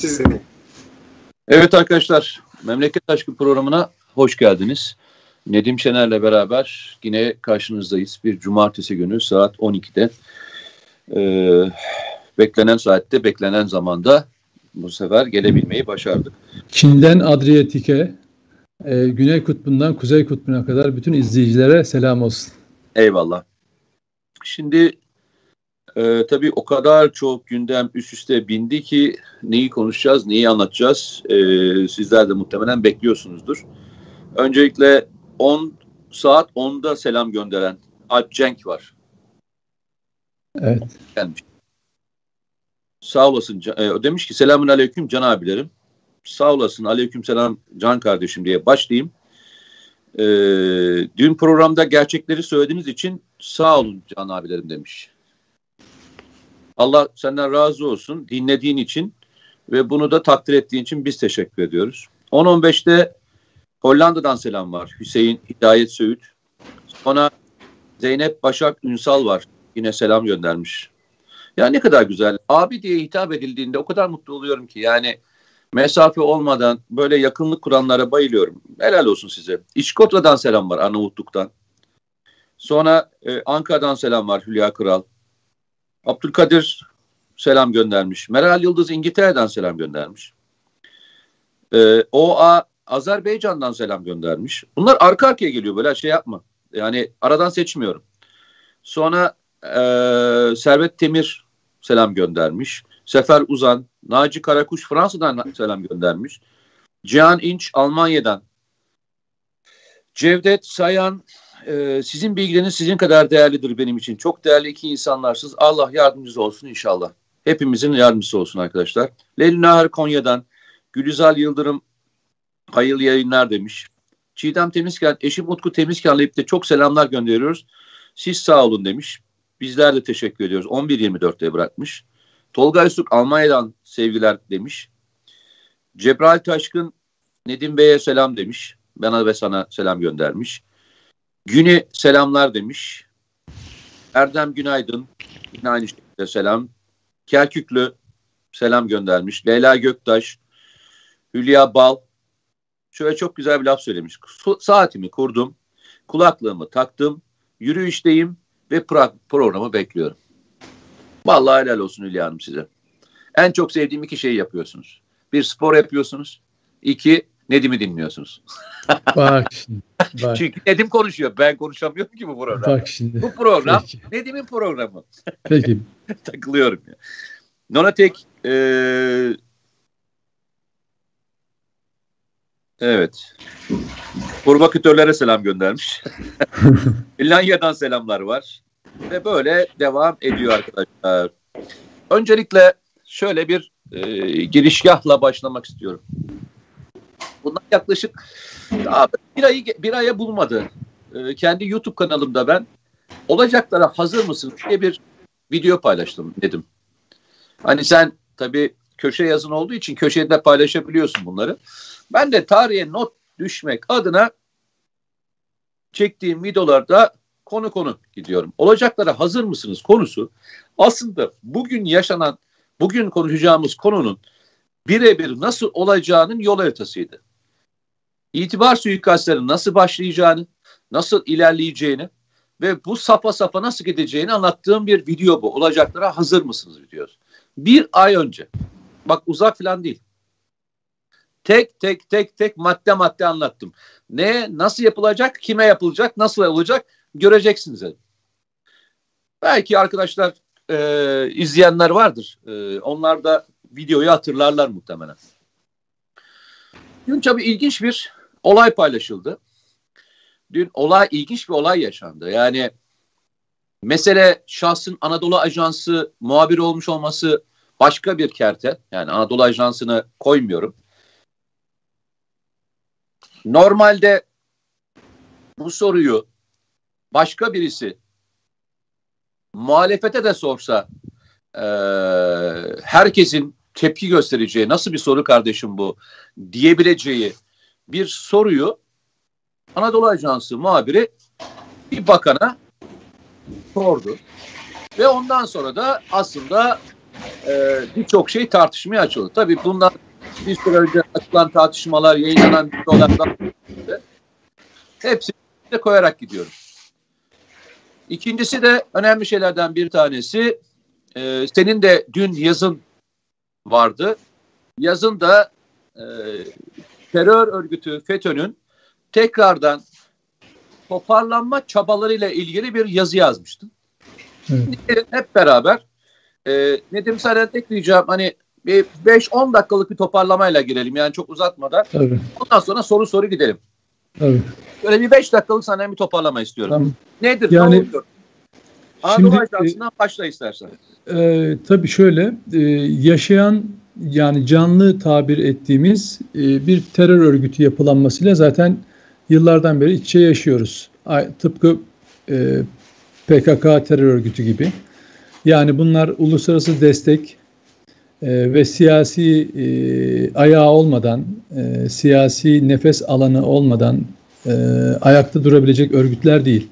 Siz dinleyin. Evet arkadaşlar, Memleket Aşkı programına hoş geldiniz. Nedim Şener'le beraber yine karşınızdayız. Bir cumartesi günü saat 12'de. Ee, beklenen saatte, beklenen zamanda bu sefer gelebilmeyi başardık. Çin'den Adriyatik'e, e, Güney Kutbu'ndan Kuzey Kutbu'na kadar bütün izleyicilere selam olsun. Eyvallah. Şimdi e, tabii o kadar çok gündem üst üste bindi ki neyi konuşacağız, neyi anlatacağız e, sizler de muhtemelen bekliyorsunuzdur. Öncelikle 10 saat 10'da selam gönderen Alp Cenk var. Evet. Gelmiş. Sağ olasın. E, demiş ki selamun aleyküm can abilerim. Sağ olasın aleyküm selam can kardeşim diye başlayayım. E, dün programda gerçekleri söylediğiniz için sağ olun can abilerim demiş. Allah senden razı olsun dinlediğin için ve bunu da takdir ettiğin için biz teşekkür ediyoruz. 10-15'te Hollanda'dan selam var. Hüseyin Hidayet Söğüt. Sonra Zeynep Başak Ünsal var. Yine selam göndermiş. Ya ne kadar güzel. Abi diye hitap edildiğinde o kadar mutlu oluyorum ki. Yani mesafe olmadan böyle yakınlık kuranlara bayılıyorum. Helal olsun size. İşkotra'dan selam var Arnavutluk'tan. Sonra e, Ankara'dan selam var Hülya Kral. Abdülkadir selam göndermiş. Meral Yıldız İngiltere'den selam göndermiş. E, OA Azerbaycan'dan selam göndermiş. Bunlar arka arkaya geliyor böyle şey yapma. Yani aradan seçmiyorum. Sonra e, Servet Temir selam göndermiş. Sefer Uzan, Naci Karakuş Fransa'dan selam göndermiş. Cihan İnç Almanya'dan. Cevdet Sayan e, sizin bilgileriniz sizin kadar değerlidir benim için. Çok değerli iki insanlarsınız. Allah yardımcınız olsun inşallah. Hepimizin yardımcısı olsun arkadaşlar. Leyli Nahar Konya'dan. Gülizar Yıldırım hayırlı yayınlar demiş. Çiğdem Temizken, eşim Utku Temizken'le birlikte çok selamlar gönderiyoruz. Siz sağ olun demiş. Bizler de teşekkür ediyoruz. 11.24'te bırakmış. Tolga Üstük Almanya'dan sevgiler demiş. Cebrail Taşkın Nedim Bey'e selam demiş. Bana ve sana selam göndermiş. Güne selamlar demiş. Erdem Günaydın yine aynı şekilde selam. Kerküklü selam göndermiş. Leyla Göktaş, Hülya Bal şöyle çok güzel bir laf söylemiş. Saatimi kurdum, kulaklığımı taktım, yürüyüşteyim ve programı bekliyorum. Vallahi helal olsun Hülya Hanım size. En çok sevdiğim iki şeyi yapıyorsunuz. Bir spor yapıyorsunuz. İki Nedim'i dinliyorsunuz. Bak şimdi. Bak. Çünkü Nedim konuşuyor. Ben konuşamıyorum ki bu program. Bak şimdi. Bu program Peki. Nedim'in programı. Peki. Takılıyorum ya. Nonatek e, Evet. Provokatörlere selam göndermiş. Finlandiya'dan selamlar var. Ve böyle devam ediyor arkadaşlar. Öncelikle şöyle bir e, girişgahla başlamak istiyorum. Bundan yaklaşık daha bir ayı bir aya bulmadı. E, kendi YouTube kanalımda ben olacaklara hazır mısın diye bir video paylaştım dedim. Hani sen tabii köşe yazın olduğu için köşede paylaşabiliyorsun bunları. Ben de tarihe not düşmek adına çektiğim videolarda konu konu gidiyorum. Olacaklara hazır mısınız konusu aslında bugün yaşanan, bugün konuşacağımız konunun birebir nasıl olacağının yol haritasıydı. İtibar suikastlarının nasıl başlayacağını, nasıl ilerleyeceğini ve bu sapa sapa nasıl gideceğini anlattığım bir video bu. Olacaklara hazır mısınız videosu. Bir ay önce. Bak uzak falan değil. Tek tek tek tek madde madde anlattım. Ne, nasıl yapılacak, kime yapılacak, nasıl olacak göreceksiniz dedim. Belki arkadaşlar e, izleyenler vardır. E, onlar da videoyu hatırlarlar muhtemelen. Dün tabii ilginç bir olay paylaşıldı. Dün olay ilginç bir olay yaşandı. Yani mesele şahsın Anadolu Ajansı muhabir olmuş olması başka bir kerte. Yani Anadolu Ajansı'nı koymuyorum. Normalde bu soruyu başka birisi muhalefete de sorsa e, herkesin tepki göstereceği nasıl bir soru kardeşim bu diyebileceği bir soruyu Anadolu Ajansı muhabiri bir bakana sordu. Ve ondan sonra da aslında e, birçok şey tartışmaya açıldı. Tabii bundan bir süre önce açılan tartışmalar, yayınlanan videolardan hepsini de koyarak gidiyorum. İkincisi de önemli şeylerden bir tanesi e, senin de dün yazın vardı. Yazın da e, terör örgütü FETÖ'nün tekrardan toparlanma çabalarıyla ilgili bir yazı yazmıştın. Evet. Hep beraber e, Nedim sana tek ricam hani bir 5-10 dakikalık bir toparlamayla girelim yani çok uzatmadan. Tabii. Ondan sonra soru soru gidelim. Tabii. Böyle bir 5 dakikalık sana bir toparlama istiyorum. Tamam. Nedir? Yani, ne oluyor? Anadolu Ajansı'ndan başla istersen. E, tabii şöyle e, yaşayan yani canlı tabir ettiğimiz e, bir terör örgütü yapılanmasıyla zaten yıllardan beri içe yaşıyoruz. Tıpkı e, PKK terör örgütü gibi. Yani bunlar uluslararası destek e, ve siyasi ayağı olmadan, siyasi nefes alanı olmadan ayakta durabilecek örgütler değil.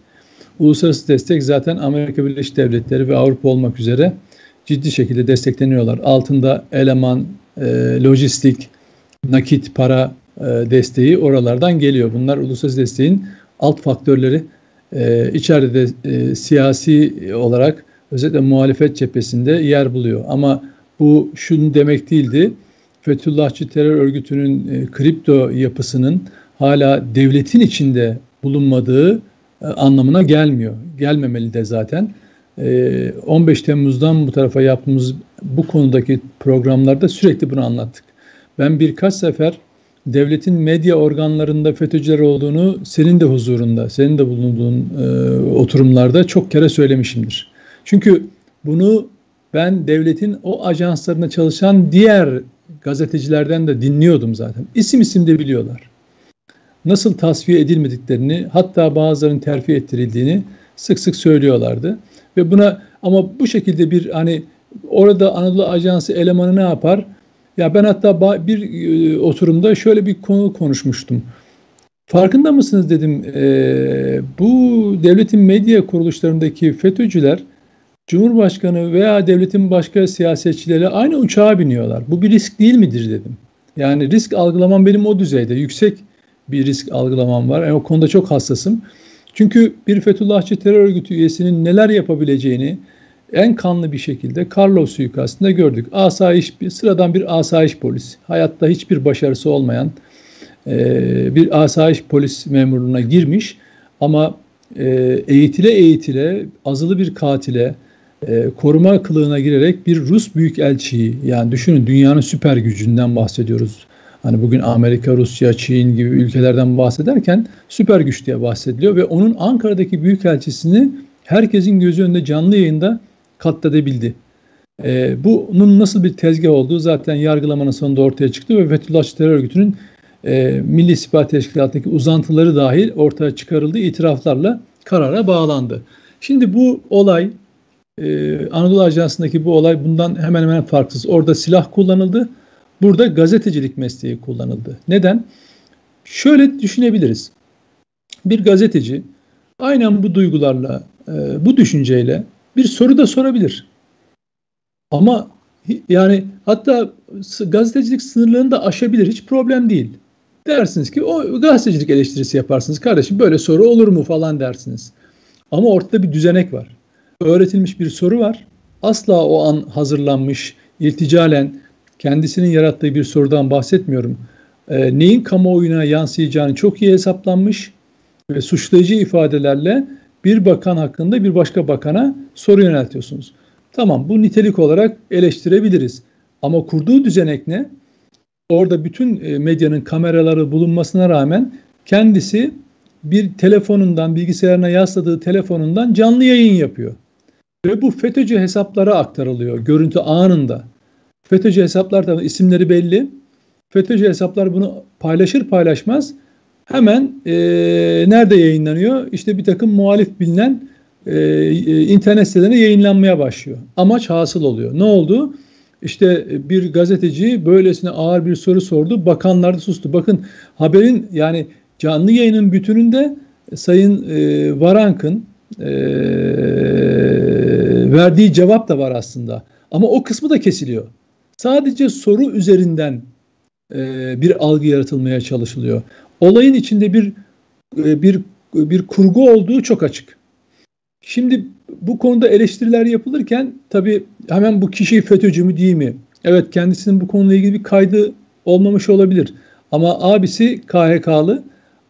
Uluslararası destek zaten Amerika Birleşik Devletleri ve Avrupa olmak üzere ciddi şekilde destekleniyorlar. Altında eleman, e, lojistik, nakit, para e, desteği oralardan geliyor. Bunlar uluslararası desteğin alt faktörleri. E, içeride de e, siyasi olarak özellikle muhalefet cephesinde yer buluyor. Ama bu şunu demek değildi. Fethullahçı terör örgütünün e, kripto yapısının hala devletin içinde bulunmadığı e, anlamına gelmiyor. Gelmemeli de zaten. 15 ee, Temmuz'dan bu tarafa yaptığımız bu konudaki programlarda sürekli bunu anlattık. Ben birkaç sefer devletin medya organlarında FETÖ'cüler olduğunu senin de huzurunda, senin de bulunduğun e, oturumlarda çok kere söylemişimdir. Çünkü bunu ben devletin o ajanslarında çalışan diğer gazetecilerden de dinliyordum zaten. İsim isim de biliyorlar. Nasıl tasfiye edilmediklerini hatta bazılarının terfi ettirildiğini sık sık söylüyorlardı. Ve buna ama bu şekilde bir hani orada Anadolu Ajansı elemanı ne yapar? Ya ben hatta bir e, oturumda şöyle bir konu konuşmuştum. Farkında mısınız dedim. E, bu devletin medya kuruluşlarındaki FETÖ'cüler Cumhurbaşkanı veya devletin başka siyasetçileri aynı uçağa biniyorlar. Bu bir risk değil midir dedim. Yani risk algılamam benim o düzeyde. Yüksek bir risk algılamam var. Yani o konuda çok hassasım. Çünkü bir Fethullahçı terör örgütü üyesinin neler yapabileceğini en kanlı bir şekilde Carlos suikastında gördük. Asayiş, bir, sıradan bir asayiş polis. Hayatta hiçbir başarısı olmayan e, bir asayiş polis memurluğuna girmiş ama e, eğitile eğitile azılı bir katile e, koruma kılığına girerek bir Rus büyükelçiyi yani düşünün dünyanın süper gücünden bahsediyoruz. Hani bugün Amerika, Rusya, Çin gibi ülkelerden bahsederken süper güç diye bahsediliyor ve onun Ankara'daki büyükelçisini herkesin gözü önünde canlı yayında katledebildi. E, bunun nasıl bir tezgah olduğu zaten yargılamanın sonunda ortaya çıktı ve Fethullahçı terör örgütünün e, Milli İstihbarat Teşkilatı'ndaki uzantıları dahil ortaya çıkarıldığı itiraflarla karara bağlandı. Şimdi bu olay e, Anadolu Ajansı'ndaki bu olay bundan hemen hemen farksız. Orada silah kullanıldı Burada gazetecilik mesleği kullanıldı. Neden? Şöyle düşünebiliriz. Bir gazeteci aynen bu duygularla, e, bu düşünceyle bir soru da sorabilir. Ama yani hatta gazetecilik sınırlarını da aşabilir. Hiç problem değil. Dersiniz ki o gazetecilik eleştirisi yaparsınız. Kardeşim böyle soru olur mu falan dersiniz. Ama ortada bir düzenek var. Öğretilmiş bir soru var. Asla o an hazırlanmış, irticalen kendisinin yarattığı bir sorudan bahsetmiyorum. E, neyin kamuoyuna yansıyacağını çok iyi hesaplanmış ve suçlayıcı ifadelerle bir bakan hakkında bir başka bakana soru yöneltiyorsunuz. Tamam bu nitelik olarak eleştirebiliriz. Ama kurduğu düzenek ne? Orada bütün e, medyanın kameraları bulunmasına rağmen kendisi bir telefonundan, bilgisayarına yasladığı telefonundan canlı yayın yapıyor. Ve bu FETÖ'cü hesaplara aktarılıyor görüntü anında. FETÖ'cü hesaplar isimleri belli. FETÖ'cü hesaplar bunu paylaşır paylaşmaz hemen e, nerede yayınlanıyor? İşte bir takım muhalif bilinen e, e, internet sitelerine yayınlanmaya başlıyor. Amaç hasıl oluyor. Ne oldu? İşte bir gazeteci böylesine ağır bir soru sordu. Bakanlar da sustu. Bakın haberin yani canlı yayının bütününde Sayın e, Varank'ın e, verdiği cevap da var aslında. Ama o kısmı da kesiliyor. Sadece soru üzerinden e, bir algı yaratılmaya çalışılıyor. Olayın içinde bir e, bir bir kurgu olduğu çok açık. Şimdi bu konuda eleştiriler yapılırken tabii hemen bu kişi FETÖ'cü mü değil mi? Evet kendisinin bu konuyla ilgili bir kaydı olmamış olabilir. Ama abisi KHK'lı,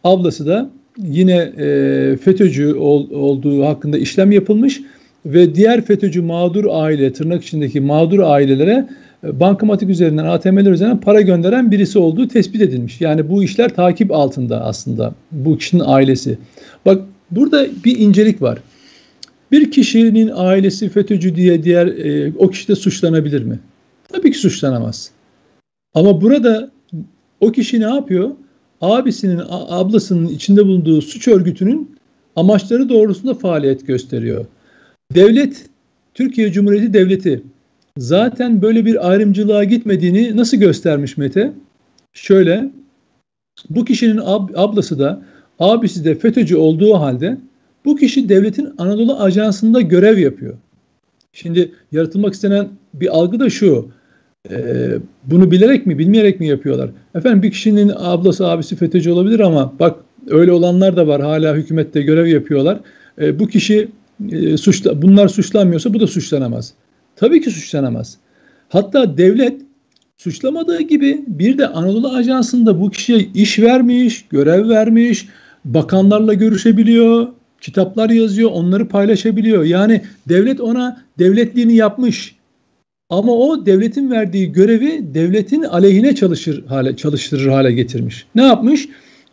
ablası da yine e, FETÖ'cü ol, olduğu hakkında işlem yapılmış ve diğer FETÖ'cü mağdur aile, tırnak içindeki mağdur ailelere bankamatik üzerinden, ATM'ler üzerinden para gönderen birisi olduğu tespit edilmiş. Yani bu işler takip altında aslında bu kişinin ailesi. Bak burada bir incelik var. Bir kişinin ailesi FETÖ'cü diye diğer e, o kişi de suçlanabilir mi? Tabii ki suçlanamaz. Ama burada o kişi ne yapıyor? Abisinin, ablasının içinde bulunduğu suç örgütünün amaçları doğrusunda faaliyet gösteriyor. Devlet, Türkiye Cumhuriyeti Devleti zaten böyle bir ayrımcılığa gitmediğini nasıl göstermiş Mete? Şöyle, bu kişinin ab, ablası da abisi de FETÖ'cü olduğu halde bu kişi devletin Anadolu Ajansı'nda görev yapıyor. Şimdi yaratılmak istenen bir algı da şu. E, bunu bilerek mi bilmeyerek mi yapıyorlar? Efendim bir kişinin ablası abisi FETÖ'cü olabilir ama bak öyle olanlar da var hala hükümette görev yapıyorlar. E, bu kişi e, suçla, bunlar suçlanmıyorsa bu da suçlanamaz. Tabii ki suçlanamaz. Hatta devlet suçlamadığı gibi bir de Anadolu Ajansı'nda bu kişiye iş vermiş, görev vermiş, bakanlarla görüşebiliyor, kitaplar yazıyor, onları paylaşabiliyor. Yani devlet ona devletliğini yapmış. Ama o devletin verdiği görevi devletin aleyhine çalışır hale çalıştırır hale getirmiş. Ne yapmış?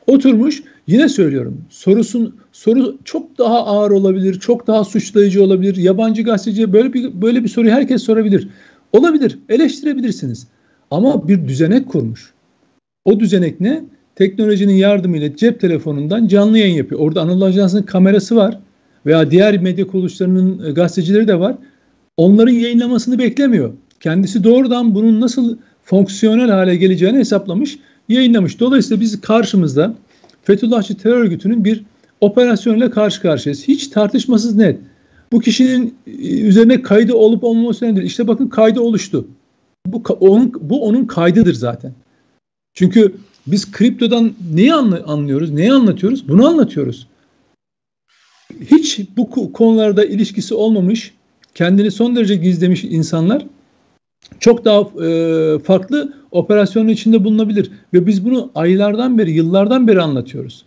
Oturmuş yine söylüyorum sorusun soru çok daha ağır olabilir, çok daha suçlayıcı olabilir. Yabancı gazeteciye böyle bir böyle bir soruyu herkes sorabilir. Olabilir, eleştirebilirsiniz. Ama bir düzenek kurmuş. O düzenek ne? Teknolojinin yardımıyla cep telefonundan canlı yayın yapıyor. Orada Anadolu Ajansı'nın kamerası var veya diğer medya kuruluşlarının e, gazetecileri de var. Onların yayınlamasını beklemiyor. Kendisi doğrudan bunun nasıl fonksiyonel hale geleceğini hesaplamış, yayınlamış. Dolayısıyla biz karşımızda Fethullahçı terör örgütünün bir operasyonuyla karşı karşıyayız. Hiç tartışmasız net. Bu kişinin e, üzerine kaydı olup olmaması önemli İşte bakın kaydı oluştu. Bu onun, bu onun kaydıdır zaten. Çünkü biz kriptodan neyi anlıyoruz, neyi anlatıyoruz? Bunu anlatıyoruz. Hiç bu konularda ilişkisi olmamış, kendini son derece gizlemiş insanlar çok daha e, farklı operasyonun içinde bulunabilir. Ve biz bunu aylardan beri, yıllardan beri anlatıyoruz.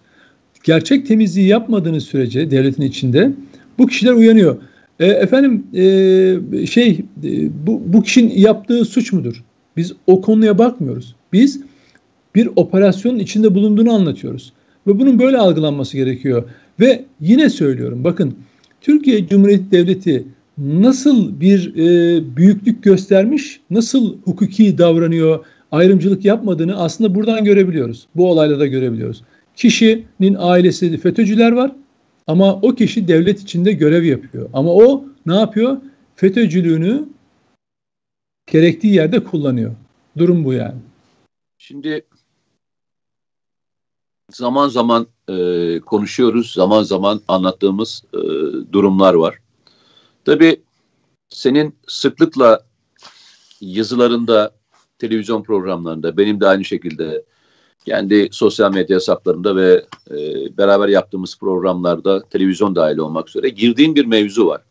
Gerçek temizliği yapmadığınız sürece devletin içinde bu kişiler uyanıyor. E, efendim e, şey e, bu, bu kişinin yaptığı suç mudur? Biz o konuya bakmıyoruz. Biz bir operasyonun içinde bulunduğunu anlatıyoruz. Ve bunun böyle algılanması gerekiyor. Ve yine söylüyorum bakın Türkiye Cumhuriyeti Devleti nasıl bir e, büyüklük göstermiş, nasıl hukuki davranıyor, ayrımcılık yapmadığını aslında buradan görebiliyoruz. Bu olayla da görebiliyoruz. Kişinin ailesi FETÖ'cüler var ama o kişi devlet içinde görev yapıyor. Ama o ne yapıyor? FETÖ'cülüğünü gerektiği yerde kullanıyor. Durum bu yani. Şimdi zaman zaman e, konuşuyoruz, zaman zaman anlattığımız e, durumlar var. Tabii senin sıklıkla yazılarında, televizyon programlarında, benim de aynı şekilde kendi sosyal medya hesaplarında ve e, beraber yaptığımız programlarda televizyon dahil olmak üzere girdiğim bir mevzu var.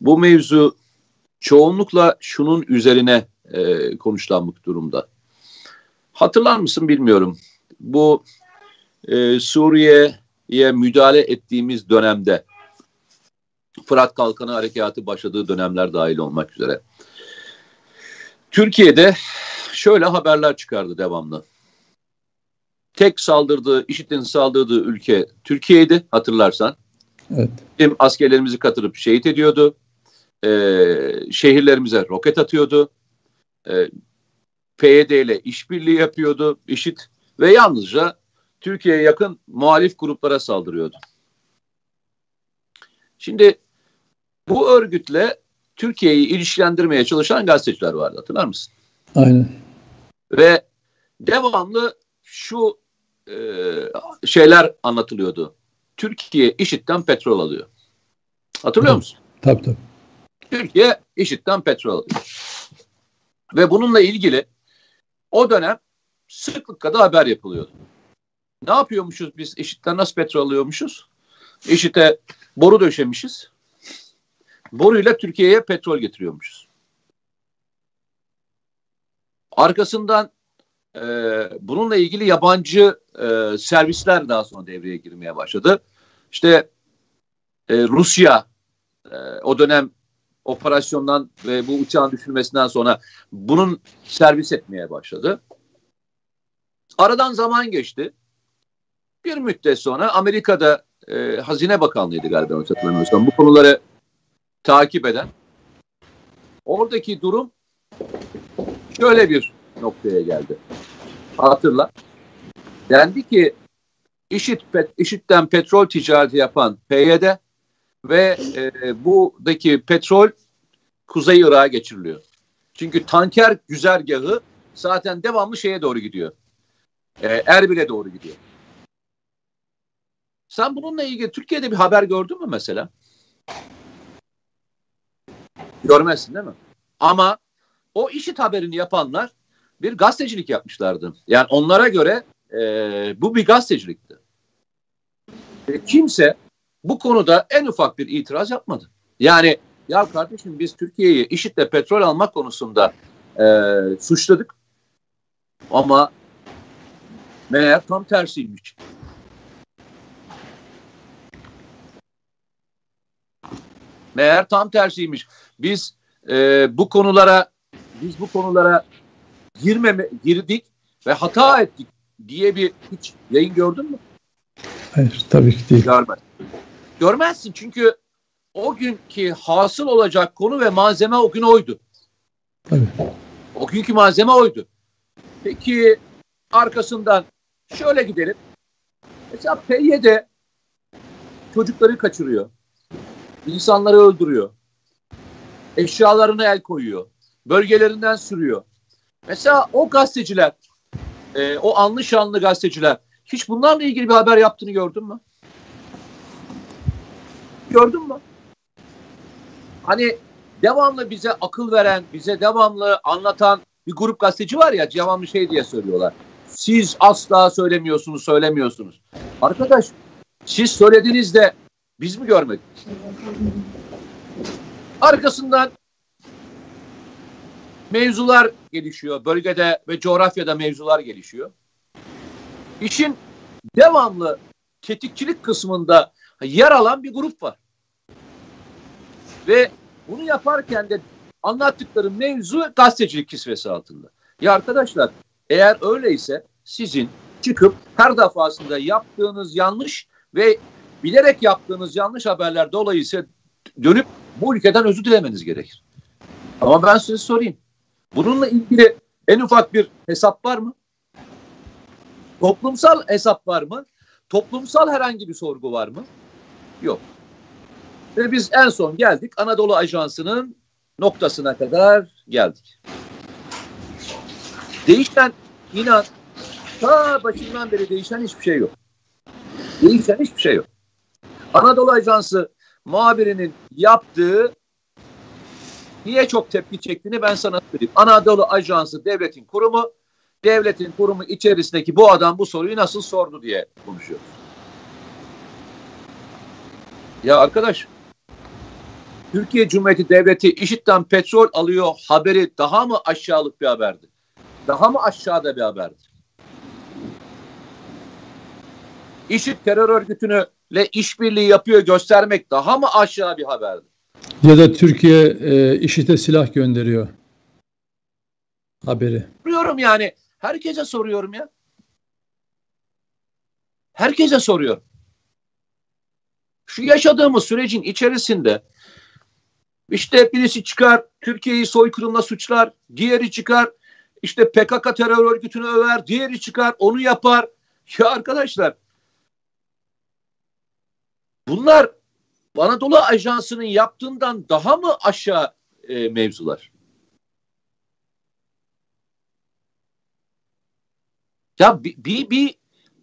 Bu mevzu çoğunlukla şunun üzerine e, konuşlanmak durumda. Hatırlar mısın bilmiyorum. Bu e, Suriye'ye müdahale ettiğimiz dönemde Fırat Kalkanı Harekatı başladığı dönemler dahil olmak üzere. Türkiye'de şöyle haberler çıkardı devamlı. Tek saldırdığı, IŞİD'in saldırdığı ülke Türkiye'ydi hatırlarsan. Evet. Bizim askerlerimizi katırıp şehit ediyordu. Ee, şehirlerimize roket atıyordu. Ee, PYD ile işbirliği yapıyordu IŞİD ve yalnızca Türkiye'ye yakın muhalif gruplara saldırıyordu. Şimdi bu örgütle Türkiye'yi ilişkilendirmeye çalışan gazeteciler vardı hatırlar mısın? Aynen. Ve devamlı şu e, şeyler anlatılıyordu. Türkiye IŞİD'den petrol alıyor. Hatırlıyor tabii, musun? Tabii tabii. Türkiye IŞİD'den petrol alıyor. Ve bununla ilgili o dönem sıklıkla da haber yapılıyordu. Ne yapıyormuşuz biz IŞİD'den nasıl petrol alıyormuşuz? IŞİD'e boru döşemişiz. Boruyla Türkiye'ye petrol getiriyormuşuz. Arkasından e, bununla ilgili yabancı e, servisler daha sonra devreye girmeye başladı. İşte e, Rusya e, o dönem operasyondan ve bu uçağın düşürmesinden sonra bunun servis etmeye başladı. Aradan zaman geçti. Bir müddet sonra Amerika'da e, Hazine Bakanlığı'ydı galiba hatırlamıyorsam bu konuları takip eden. Oradaki durum şöyle bir noktaya geldi. Hatırla. Dendi ki IŞİD, IŞİD'den petrol ticareti yapan PYD ve e, buradaki petrol Kuzey Irak'a geçiriliyor. Çünkü tanker güzergahı zaten devamlı şeye doğru gidiyor. E, Erbil'e doğru gidiyor. Sen bununla ilgili Türkiye'de bir haber gördün mü mesela? Görmezsin değil mi? Ama o işit haberini yapanlar bir gazetecilik yapmışlardı. Yani onlara göre e, bu bir gazetecilikti. Ve kimse bu konuda en ufak bir itiraz yapmadı. Yani ya kardeşim biz Türkiye'yi IŞİD'le petrol almak konusunda e, suçladık ama meğer tam tersiymiş. Meğer tam tersiymiş. Biz e, bu konulara biz bu konulara girmeme girdik ve hata ettik diye bir hiç yayın gördün mü? Hayır tabii ki değil. Görmez. Görmezsin çünkü o günkü hasıl olacak konu ve malzeme o gün oydu. Tabii. O günkü malzeme oydu. Peki arkasından şöyle gidelim. Mesela PYD çocukları kaçırıyor. İnsanları öldürüyor. Eşyalarına el koyuyor. Bölgelerinden sürüyor. Mesela o gazeteciler, e, o anlı şanlı gazeteciler hiç bunlarla ilgili bir haber yaptığını gördün mü? Gördün mü? Hani devamlı bize akıl veren, bize devamlı anlatan bir grup gazeteci var ya devamlı şey diye söylüyorlar. Siz asla söylemiyorsunuz, söylemiyorsunuz. Arkadaş siz söylediğinizde biz mi görmedik? Arkasından mevzular gelişiyor. Bölgede ve coğrafyada mevzular gelişiyor. İşin devamlı tetikçilik kısmında yer alan bir grup var. Ve bunu yaparken de anlattıkları mevzu gazetecilik kisvesi altında. Ya arkadaşlar eğer öyleyse sizin çıkıp her defasında yaptığınız yanlış ve bilerek yaptığınız yanlış haberler dolayısıyla dönüp bu ülkeden özür dilemeniz gerekir. Ama ben size sorayım. Bununla ilgili en ufak bir hesap var mı? Toplumsal hesap var mı? Toplumsal herhangi bir sorgu var mı? Yok. Ve biz en son geldik Anadolu Ajansı'nın noktasına kadar geldik. Değişen inan ta başından beri değişen hiçbir şey yok. Değişen hiçbir şey yok. Anadolu Ajansı muhabirinin yaptığı niye çok tepki çektiğini ben sana söyleyeyim. Anadolu Ajansı devletin kurumu, devletin kurumu içerisindeki bu adam bu soruyu nasıl sordu diye konuşuyoruz. Ya arkadaş, Türkiye Cumhuriyeti Devleti IŞİD'den petrol alıyor haberi daha mı aşağılık bir haberdi? Daha mı aşağıda bir haberdi? IŞİD terör örgütünü ile işbirliği yapıyor göstermek daha mı aşağı bir haberdi? Ya da Türkiye e, IŞİD'e silah gönderiyor haberi. Soruyorum yani. Herkese soruyorum ya. Herkese soruyorum. Şu yaşadığımız sürecin içerisinde işte birisi çıkar Türkiye'yi soykırımla suçlar, diğeri çıkar işte PKK terör örgütünü över, diğeri çıkar onu yapar. Ya arkadaşlar Bunlar Anadolu Ajansı'nın yaptığından daha mı aşağı e, mevzular? Ya bir, bir, bir,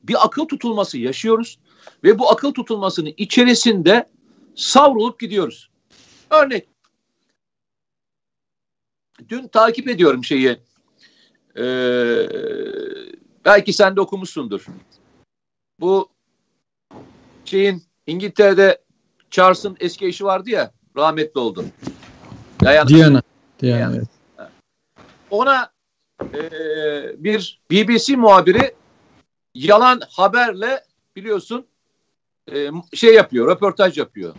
bir akıl tutulması yaşıyoruz ve bu akıl tutulmasının içerisinde savrulup gidiyoruz. Örnek dün takip ediyorum şeyi. Ee, belki sen de okumuşsundur. Bu şeyin İngiltere'de Charles'ın eski eşi vardı ya rahmetli oldu. Diana. Diana. Diana. Evet. Ona e, bir BBC muhabiri yalan haberle biliyorsun e, şey yapıyor, röportaj yapıyor.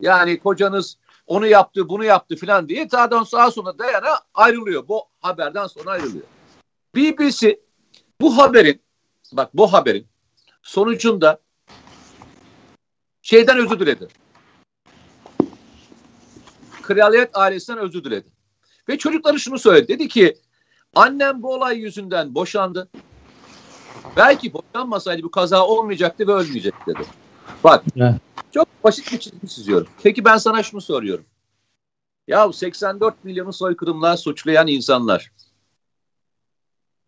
Yani kocanız onu yaptı, bunu yaptı filan diye sağdan sağa sonra Dayana ayrılıyor. Bu haberden sonra ayrılıyor. BBC bu haberin bak bu haberin sonucunda şeyden özür diledi. Kraliyet ailesinden özür diledi. Ve çocukları şunu söyledi. Dedi ki annem bu olay yüzünden boşandı. Belki boşanmasaydı bu kaza olmayacaktı ve ölmeyecekti dedi. Bak evet. çok basit bir çizgi çiziyorum. Peki ben sana şunu soruyorum. Ya 84 milyonu soykırımla suçlayan insanlar,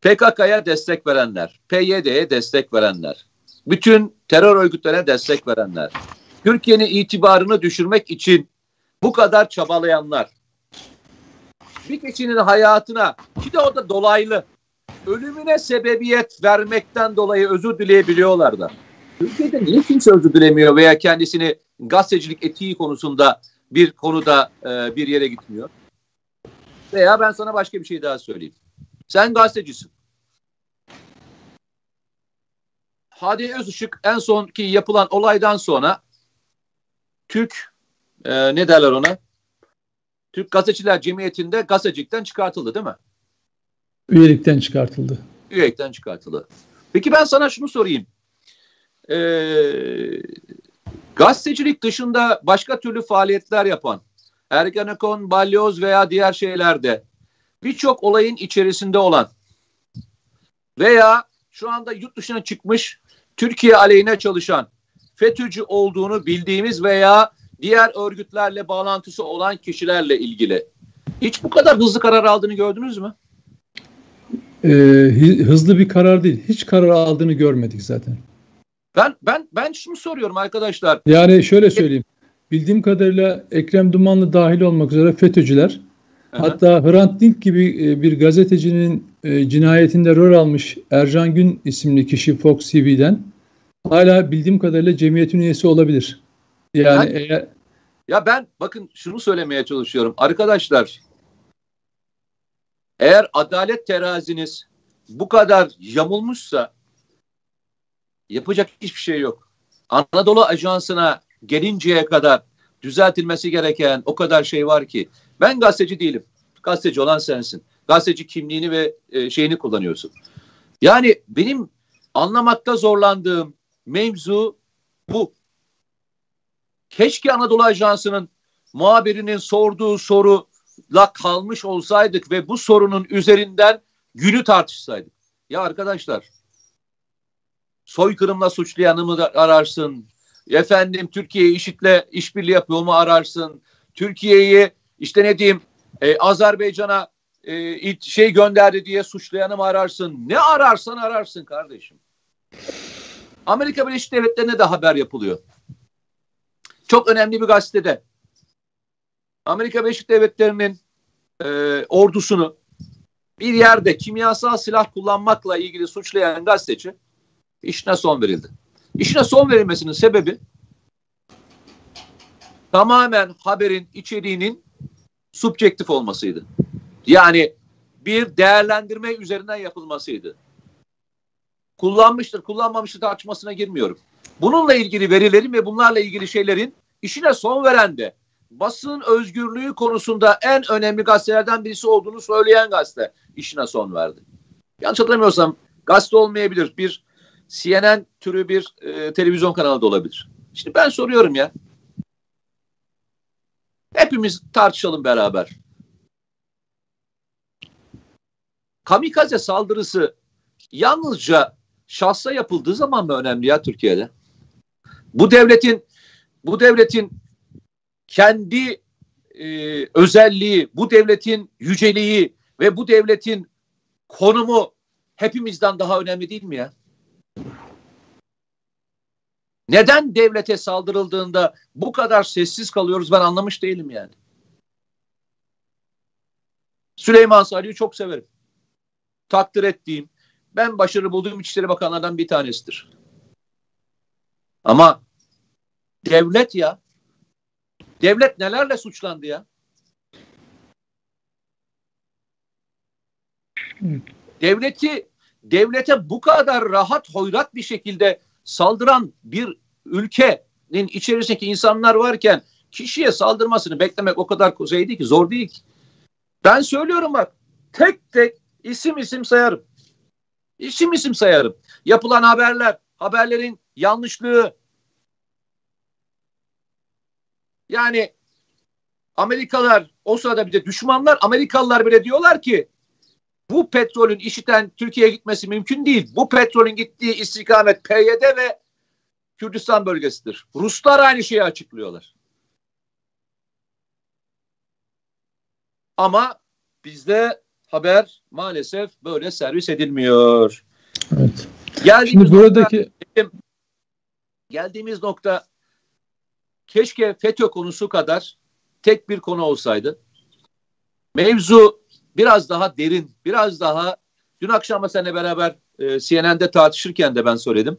PKK'ya destek verenler, PYD'ye destek verenler, bütün terör örgütlerine destek verenler, Türkiye'nin itibarını düşürmek için bu kadar çabalayanlar, bir kişinin hayatına ki de o da dolaylı ölümüne sebebiyet vermekten dolayı özür dileyebiliyorlar da. Türkiye'de niye kimse özür dilemiyor veya kendisini gazetecilik etiği konusunda bir konuda e, bir yere gitmiyor? Veya ben sana başka bir şey daha söyleyeyim. Sen gazetecisin. Hadi Özışık en sonki yapılan olaydan sonra Türk e, ne derler ona? Türk Gazeteciler Cemiyeti'nde gazetecilikten çıkartıldı değil mi? Üyelikten çıkartıldı. Üyelikten çıkartıldı. Peki ben sana şunu sorayım. Ee, gazetecilik dışında başka türlü faaliyetler yapan Ergenekon, Balyoz veya diğer şeylerde birçok olayın içerisinde olan veya şu anda yurt dışına çıkmış Türkiye aleyhine çalışan FETÖ'cü olduğunu bildiğimiz veya diğer örgütlerle bağlantısı olan kişilerle ilgili hiç bu kadar hızlı karar aldığını gördünüz mü? Ee, hızlı bir karar değil. Hiç karar aldığını görmedik zaten. Ben ben ben şunu soruyorum arkadaşlar. Yani şöyle söyleyeyim. Bildiğim kadarıyla Ekrem Dumanlı dahil olmak üzere FETÖ'cüler Aha. hatta Hrant Dink gibi e, bir gazetecinin e, cinayetinde rol almış Ercan Gün isimli kişi Fox TV'den hala bildiğim kadarıyla cemiyetin üyesi olabilir. Yani ben, eğer ya ben bakın şunu söylemeye çalışıyorum. Arkadaşlar eğer adalet teraziniz bu kadar yamulmuşsa yapacak hiçbir şey yok. Anadolu Ajansı'na gelinceye kadar düzeltilmesi gereken o kadar şey var ki. Ben gazeteci değilim. Gazeteci olan sensin. Gazeteci kimliğini ve e, şeyini kullanıyorsun. Yani benim anlamakta zorlandığım mevzu bu. Keşke Anadolu Ajansı'nın muhabirinin sorduğu soruyla kalmış olsaydık ve bu sorunun üzerinden günü tartışsaydık. Ya arkadaşlar soykırımla suçlayanı mı ararsın? Efendim Türkiye işitle işbirliği yapıyor mu ararsın? Türkiye'yi işte ne diyeyim e, Azerbaycan'a e, şey gönderdi diye suçlayanı mı ararsın? Ne ararsan ararsın kardeşim. Amerika Birleşik Devletleri'ne de haber yapılıyor. Çok önemli bir gazetede Amerika Birleşik Devletleri'nin e, ordusunu bir yerde kimyasal silah kullanmakla ilgili suçlayan gazeteci işine son verildi. İşine son verilmesinin sebebi tamamen haberin içeriğinin subjektif olmasıydı. Yani bir değerlendirme üzerinden yapılmasıydı. Kullanmıştır, kullanmamıştır tartışmasına girmiyorum. Bununla ilgili verilerin ve bunlarla ilgili şeylerin işine son veren de basın özgürlüğü konusunda en önemli gazetelerden birisi olduğunu söyleyen gazete işine son verdi. Yanlış hatırlamıyorsam gazete olmayabilir. Bir CNN türü bir e, televizyon kanalı da olabilir. Şimdi ben soruyorum ya. Hepimiz tartışalım beraber. Kamikaze saldırısı yalnızca şahsa yapıldığı zaman mı önemli ya Türkiye'de? Bu devletin bu devletin kendi e, özelliği, bu devletin yüceliği ve bu devletin konumu hepimizden daha önemli değil mi ya? Neden devlete saldırıldığında bu kadar sessiz kalıyoruz ben anlamış değilim yani. Süleyman Salih'i çok severim. Takdir ettiğim, ben başarılı bulduğum İçişleri Bakanlardan bir tanesidir. Ama devlet ya, devlet nelerle suçlandı ya? Devleti devlete bu kadar rahat hoyrat bir şekilde saldıran bir ülkenin içerisindeki insanlar varken kişiye saldırmasını beklemek o kadar kuzeydi ki zor değil ki. Ben söylüyorum bak tek tek isim isim sayarım. İsim isim sayarım. Yapılan haberler, haberlerin yanlışlığı. Yani Amerikalılar o sırada bir de düşmanlar Amerikalılar bile diyorlar ki bu petrolün işiten Türkiye'ye gitmesi mümkün değil. Bu petrolün gittiği istikamet PYD ve Kürdistan bölgesidir. Ruslar aynı şeyi açıklıyorlar. Ama bizde haber maalesef böyle servis edilmiyor. Evet. Geldiğimiz Şimdi buradaki nokta, geldiğimiz nokta keşke FETÖ konusu kadar tek bir konu olsaydı. Mevzu biraz daha derin, biraz daha dün akşam seninle beraber e, CNN'de tartışırken de ben söyledim.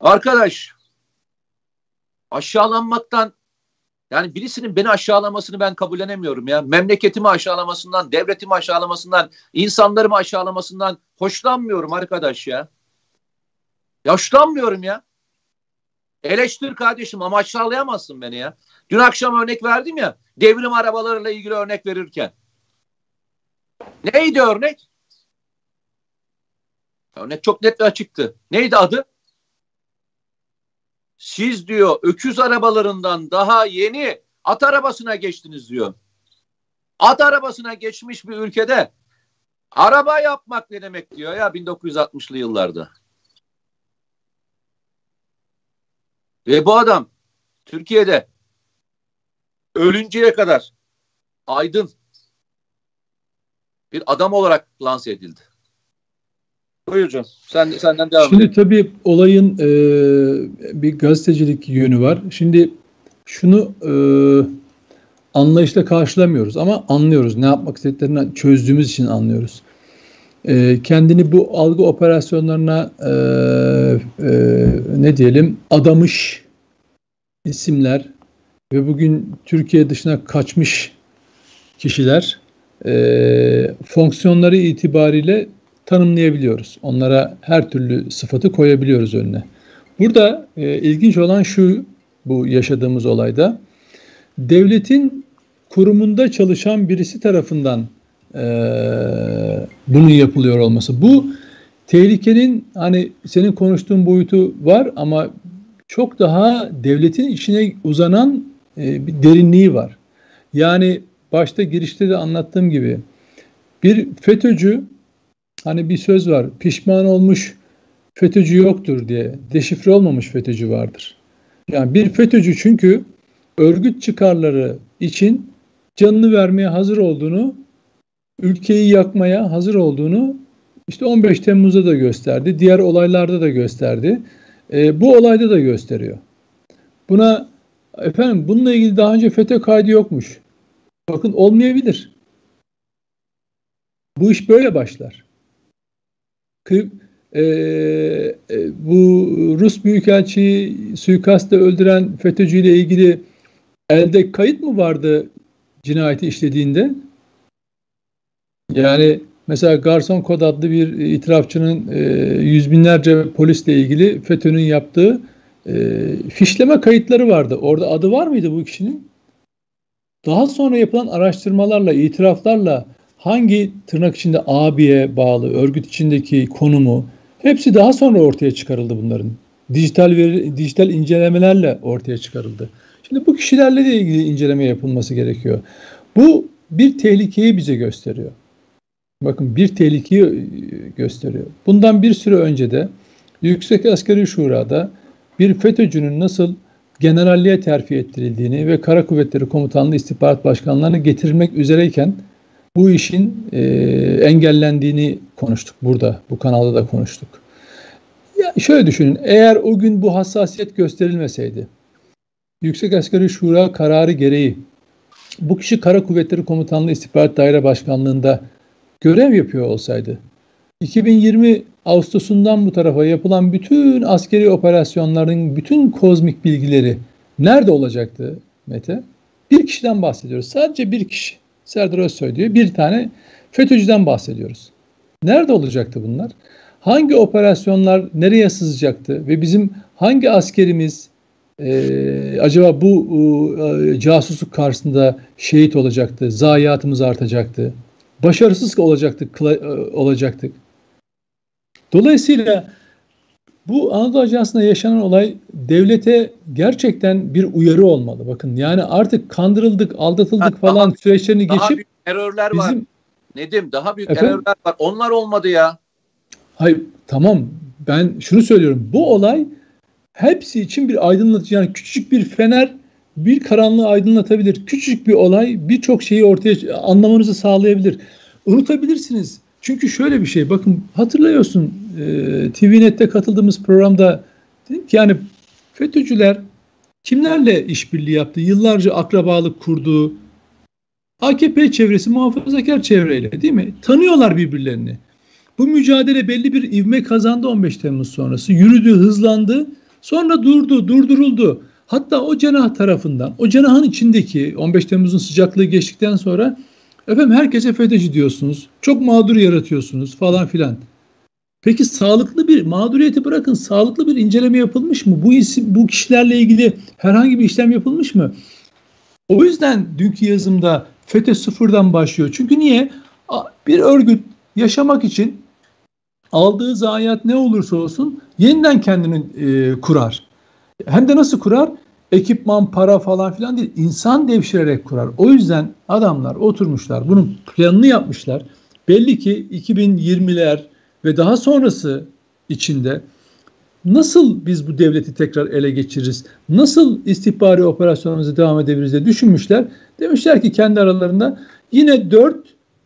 Arkadaş aşağılanmaktan yani birisinin beni aşağılamasını ben kabullenemiyorum ya. Memleketimi aşağılamasından, devletimi aşağılamasından, insanlarımı aşağılamasından hoşlanmıyorum arkadaş ya. ya hoşlanmıyorum ya. Eleştir kardeşim ama aşağılayamazsın beni ya. Dün akşam örnek verdim ya devrim arabalarıyla ilgili örnek verirken. Neydi örnek? Örnek çok net ve açıktı. Neydi adı? Siz diyor öküz arabalarından daha yeni at arabasına geçtiniz diyor. At arabasına geçmiş bir ülkede araba yapmak ne demek diyor ya 1960'lı yıllarda. Ve bu adam Türkiye'de ölünceye kadar aydın bir adam olarak lanse edildi. Buyur hocam. Sen, senden devam Şimdi edelim. tabii olayın e, bir gazetecilik yönü var. Şimdi şunu e, anlayışla karşılamıyoruz ama anlıyoruz. Ne yapmak istediklerini çözdüğümüz için anlıyoruz. E, kendini bu algı operasyonlarına e, e, ne diyelim adamış isimler ve bugün Türkiye dışına kaçmış kişiler e, fonksiyonları itibariyle tanımlayabiliyoruz. Onlara her türlü sıfatı koyabiliyoruz önüne. Burada e, ilginç olan şu bu yaşadığımız olayda devletin kurumunda çalışan birisi tarafından e, bunun yapılıyor olması. Bu tehlikenin hani senin konuştuğun boyutu var ama çok daha devletin içine uzanan e, bir derinliği var. Yani başta girişte de anlattığım gibi bir FETÖ'cü hani bir söz var pişman olmuş FETÖ'cü yoktur diye deşifre olmamış FETÖ'cü vardır. Yani bir FETÖ'cü çünkü örgüt çıkarları için canını vermeye hazır olduğunu, ülkeyi yakmaya hazır olduğunu işte 15 Temmuz'da da gösterdi, diğer olaylarda da gösterdi. E, bu olayda da gösteriyor. Buna efendim bununla ilgili daha önce FETÖ kaydı yokmuş. Bakın olmayabilir. Bu iş böyle başlar. Kı, e, e, bu Rus Büyükelçiyi suikastta öldüren FETÖ'cü ile ilgili elde kayıt mı vardı cinayeti işlediğinde? Yani mesela Garson Kod adlı bir itirafçının e, yüz binlerce polisle ilgili FETÖ'nün yaptığı e, fişleme kayıtları vardı. Orada adı var mıydı bu kişinin? Daha sonra yapılan araştırmalarla, itiraflarla hangi tırnak içinde abiye bağlı örgüt içindeki konumu hepsi daha sonra ortaya çıkarıldı bunların. Dijital veri, dijital incelemelerle ortaya çıkarıldı. Şimdi bu kişilerle de ilgili inceleme yapılması gerekiyor. Bu bir tehlikeyi bize gösteriyor. Bakın bir tehlikeyi e, gösteriyor. Bundan bir süre önce de Yüksek Askeri Şura'da bir FETÖ'cünün nasıl generalliğe terfi ettirildiğini ve Kara Kuvvetleri Komutanlığı İstihbarat Başkanlarını getirmek üzereyken bu işin e, engellendiğini konuştuk burada. Bu kanalda da konuştuk. Ya şöyle düşünün. Eğer o gün bu hassasiyet gösterilmeseydi Yüksek Asgari Şura kararı gereği bu kişi Kara Kuvvetleri Komutanlığı İstihbarat Daire Başkanlığı'nda görev yapıyor olsaydı 2020 Ağustos'undan bu tarafa yapılan bütün askeri operasyonların bütün kozmik bilgileri nerede olacaktı Mete? Bir kişiden bahsediyoruz. Sadece bir kişi. Serdar Özsoy diyor. Bir tane FETÖ'cüden bahsediyoruz. Nerede olacaktı bunlar? Hangi operasyonlar nereye sızacaktı? Ve bizim hangi askerimiz e, acaba bu e, casusluk karşısında şehit olacaktı? Zayiatımız artacaktı? Başarısız olacaktık, e, olacaktık. Dolayısıyla bu Anadolu Ajansı'nda yaşanan olay devlete gerçekten bir uyarı olmalı. Bakın yani artık kandırıldık, aldatıldık ha, falan daha, süreçlerini daha geçip büyük terörler bizim, var. Nedim daha büyük efendim, terörler var. Onlar olmadı ya. Hayır tamam ben şunu söylüyorum. Bu olay hepsi için bir aydınlatıcı yani küçücük bir fener bir karanlığı aydınlatabilir. Küçücük bir olay birçok şeyi ortaya anlamanızı sağlayabilir. Unutabilirsiniz. Çünkü şöyle bir şey bakın hatırlıyorsun e, TVNet'te katıldığımız programda dedim ki yani FETÖ'cüler kimlerle işbirliği yaptı? Yıllarca akrabalık kurdu. AKP çevresi muhafazakar çevreyle değil mi? Tanıyorlar birbirlerini. Bu mücadele belli bir ivme kazandı 15 Temmuz sonrası. Yürüdü, hızlandı. Sonra durdu, durduruldu. Hatta o cenah tarafından, o cenahın içindeki 15 Temmuz'un sıcaklığı geçtikten sonra efendim herkese FETÖ'cü diyorsunuz. Çok mağdur yaratıyorsunuz falan filan. Peki sağlıklı bir mağduriyeti bırakın sağlıklı bir inceleme yapılmış mı? Bu isim, bu kişilerle ilgili herhangi bir işlem yapılmış mı? O yüzden dünkü yazımda FETÖ sıfırdan başlıyor. Çünkü niye? Bir örgüt yaşamak için aldığı zayiat ne olursa olsun yeniden kendini e, kurar. Hem de nasıl kurar? Ekipman, para falan filan değil. İnsan devşirerek kurar. O yüzden adamlar oturmuşlar. Bunun planını yapmışlar. Belli ki 2020'ler ve daha sonrası içinde nasıl biz bu devleti tekrar ele geçiririz? Nasıl istihbari operasyonumuzu devam edebiliriz diye düşünmüşler. Demişler ki kendi aralarında yine 4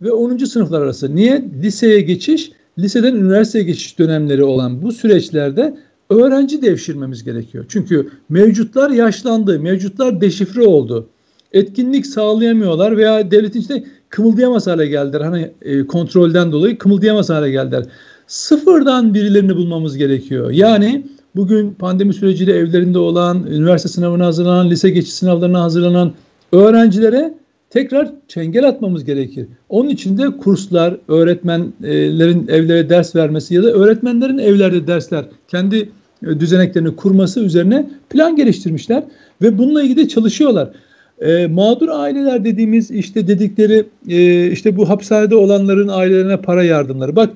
ve 10. sınıflar arası. Niye? Liseye geçiş, liseden üniversiteye geçiş dönemleri olan bu süreçlerde öğrenci devşirmemiz gerekiyor. Çünkü mevcutlar yaşlandı, mevcutlar deşifre oldu. Etkinlik sağlayamıyorlar veya devletin içinde kımıldayamaz hale geldiler. Hani e, kontrolden dolayı kımıldayamaz hale geldiler. Sıfırdan birilerini bulmamız gerekiyor. Yani bugün pandemi süreciyle evlerinde olan, üniversite sınavına hazırlanan, lise geçiş sınavlarına hazırlanan öğrencilere tekrar çengel atmamız gerekir. Onun için de kurslar, öğretmenlerin evlere ders vermesi ya da öğretmenlerin evlerde dersler kendi e, düzeneklerini kurması üzerine plan geliştirmişler ve bununla ilgili çalışıyorlar. E, mağdur aileler dediğimiz işte dedikleri e, işte bu hapishanede olanların ailelerine para yardımları. Bak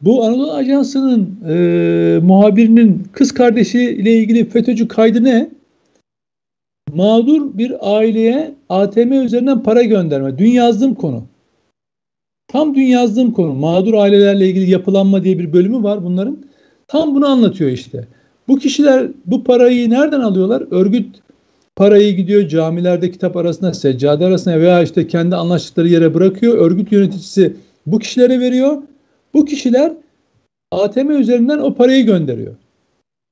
bu Anadolu Ajansı'nın e, muhabirinin kız kardeşi ile ilgili FETÖ'cü kaydı ne? Mağdur bir aileye ATM üzerinden para gönderme. Dün yazdığım konu. Tam dün yazdığım konu. Mağdur ailelerle ilgili yapılanma diye bir bölümü var bunların. Tam bunu anlatıyor işte. Bu kişiler bu parayı nereden alıyorlar? Örgüt parayı gidiyor camilerde kitap arasında, seccade arasında veya işte kendi anlaştıkları yere bırakıyor. Örgüt yöneticisi bu kişilere veriyor. Bu kişiler ATM üzerinden o parayı gönderiyor.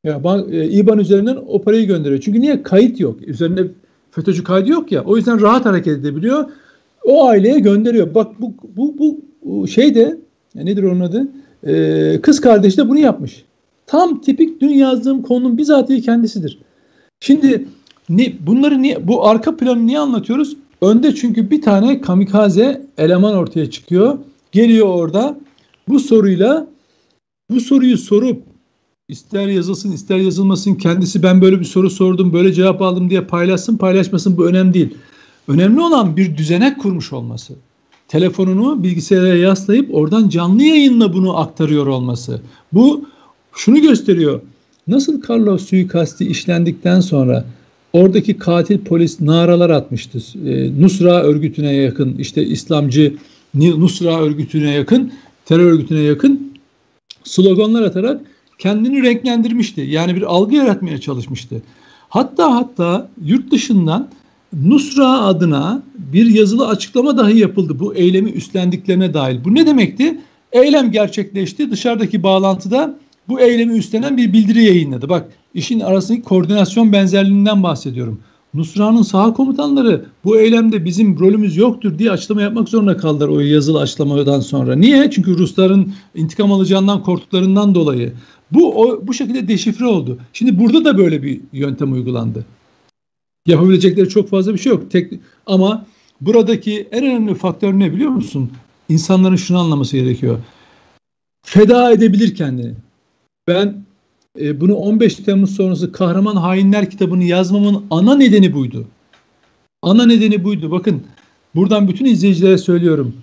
Ya bank, e, IBAN üzerinden o parayı gönderiyor. Çünkü niye? Kayıt yok. Üzerinde FETÖ'cü kaydı yok ya. O yüzden rahat hareket edebiliyor. O aileye gönderiyor. Bak bu bu bu şey de nedir onun adı? Ee, kız kardeşi de bunu yapmış. Tam tipik dün yazdığım konunun bizatihi kendisidir. Şimdi ne, bunları niye, bu arka planı niye anlatıyoruz? Önde çünkü bir tane kamikaze eleman ortaya çıkıyor. Geliyor orada bu soruyla bu soruyu sorup ister yazılsın ister yazılmasın kendisi ben böyle bir soru sordum böyle cevap aldım diye paylaşsın paylaşmasın bu önemli değil. Önemli olan bir düzenek kurmuş olması. Telefonunu bilgisayara yaslayıp oradan canlı yayınla bunu aktarıyor olması. Bu şunu gösteriyor. Nasıl Carlos suikasti işlendikten sonra oradaki katil polis naralar atmıştı. E, Nusra örgütüne yakın işte İslamcı Nusra örgütüne yakın terör örgütüne yakın sloganlar atarak kendini renklendirmişti. Yani bir algı yaratmaya çalışmıştı. Hatta hatta yurt dışından Nusra adına bir yazılı açıklama dahi yapıldı bu eylemi üstlendiklerine dair. Bu ne demekti? Eylem gerçekleşti. Dışarıdaki bağlantıda bu eylemi üstlenen bir bildiri yayınladı. Bak işin arasındaki koordinasyon benzerliğinden bahsediyorum. Nusra'nın sağ komutanları bu eylemde bizim rolümüz yoktur diye açıklama yapmak zorunda kaldılar o yazılı açıklamadan sonra. Niye? Çünkü Rusların intikam alacağından korktuklarından dolayı. Bu o, bu şekilde deşifre oldu. Şimdi burada da böyle bir yöntem uygulandı. Yapabilecekleri çok fazla bir şey yok. Tek, ama buradaki en önemli faktör ne biliyor musun? İnsanların şunu anlaması gerekiyor. Feda edebilir kendini. Ben e, bunu 15 Temmuz sonrası Kahraman Hainler kitabını yazmamın ana nedeni buydu. Ana nedeni buydu. Bakın buradan bütün izleyicilere söylüyorum.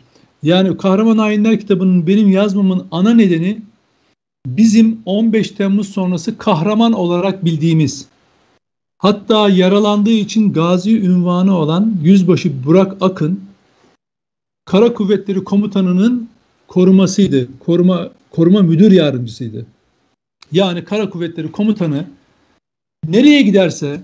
Yani Kahraman Hainler kitabının benim yazmamın ana nedeni bizim 15 Temmuz sonrası kahraman olarak bildiğimiz hatta yaralandığı için gazi ünvanı olan Yüzbaşı Burak Akın Kara Kuvvetleri Komutanı'nın korumasıydı. Koruma koruma müdür yardımcısıydı. Yani Kara Kuvvetleri Komutanı nereye giderse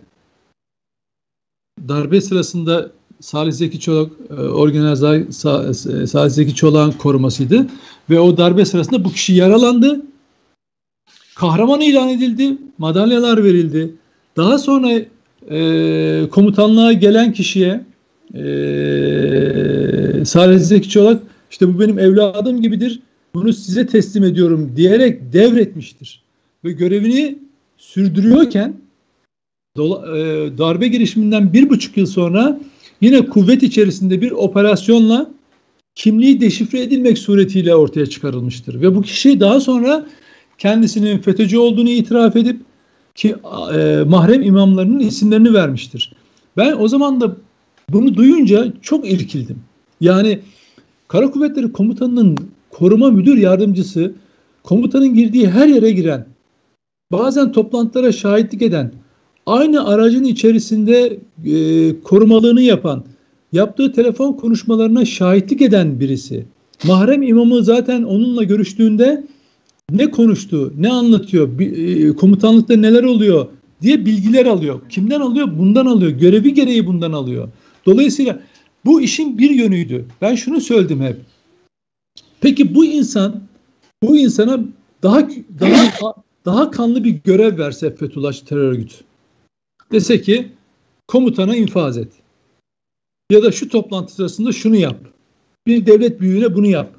darbe sırasında Salih Zeki Çolak e, Orgeneral e, Salih Zeki Çolak'ın korumasıydı ve o darbe sırasında bu kişi yaralandı. Kahraman ilan edildi. Madalyalar verildi. Daha sonra e, komutanlığa gelen kişiye e, Salih Zeki Çolak işte bu benim evladım gibidir. Bunu size teslim ediyorum diyerek devretmiştir ve görevini sürdürüyorken e, darbe girişiminden bir buçuk yıl sonra yine kuvvet içerisinde bir operasyonla kimliği deşifre edilmek suretiyle ortaya çıkarılmıştır. Ve bu kişi daha sonra kendisinin FETÖ'cü olduğunu itiraf edip ki e, mahrem imamlarının isimlerini vermiştir. Ben o zaman da bunu duyunca çok irkildim. Yani Kara Kuvvetleri Komutanı'nın koruma müdür yardımcısı komutanın girdiği her yere giren bazen toplantılara şahitlik eden, aynı aracın içerisinde e, korumalığını yapan, yaptığı telefon konuşmalarına şahitlik eden birisi. Mahrem imamı zaten onunla görüştüğünde ne konuştu, ne anlatıyor, e, komutanlıkta neler oluyor diye bilgiler alıyor. Kimden alıyor? Bundan alıyor. Görevi gereği bundan alıyor. Dolayısıyla bu işin bir yönüydü. Ben şunu söyledim hep. Peki bu insan bu insana daha daha daha kanlı bir görev verse Fethullah terör örgütü. Dese ki komutana infaz et. Ya da şu toplantı sırasında şunu yap. Bir devlet büyüğüne bunu yap.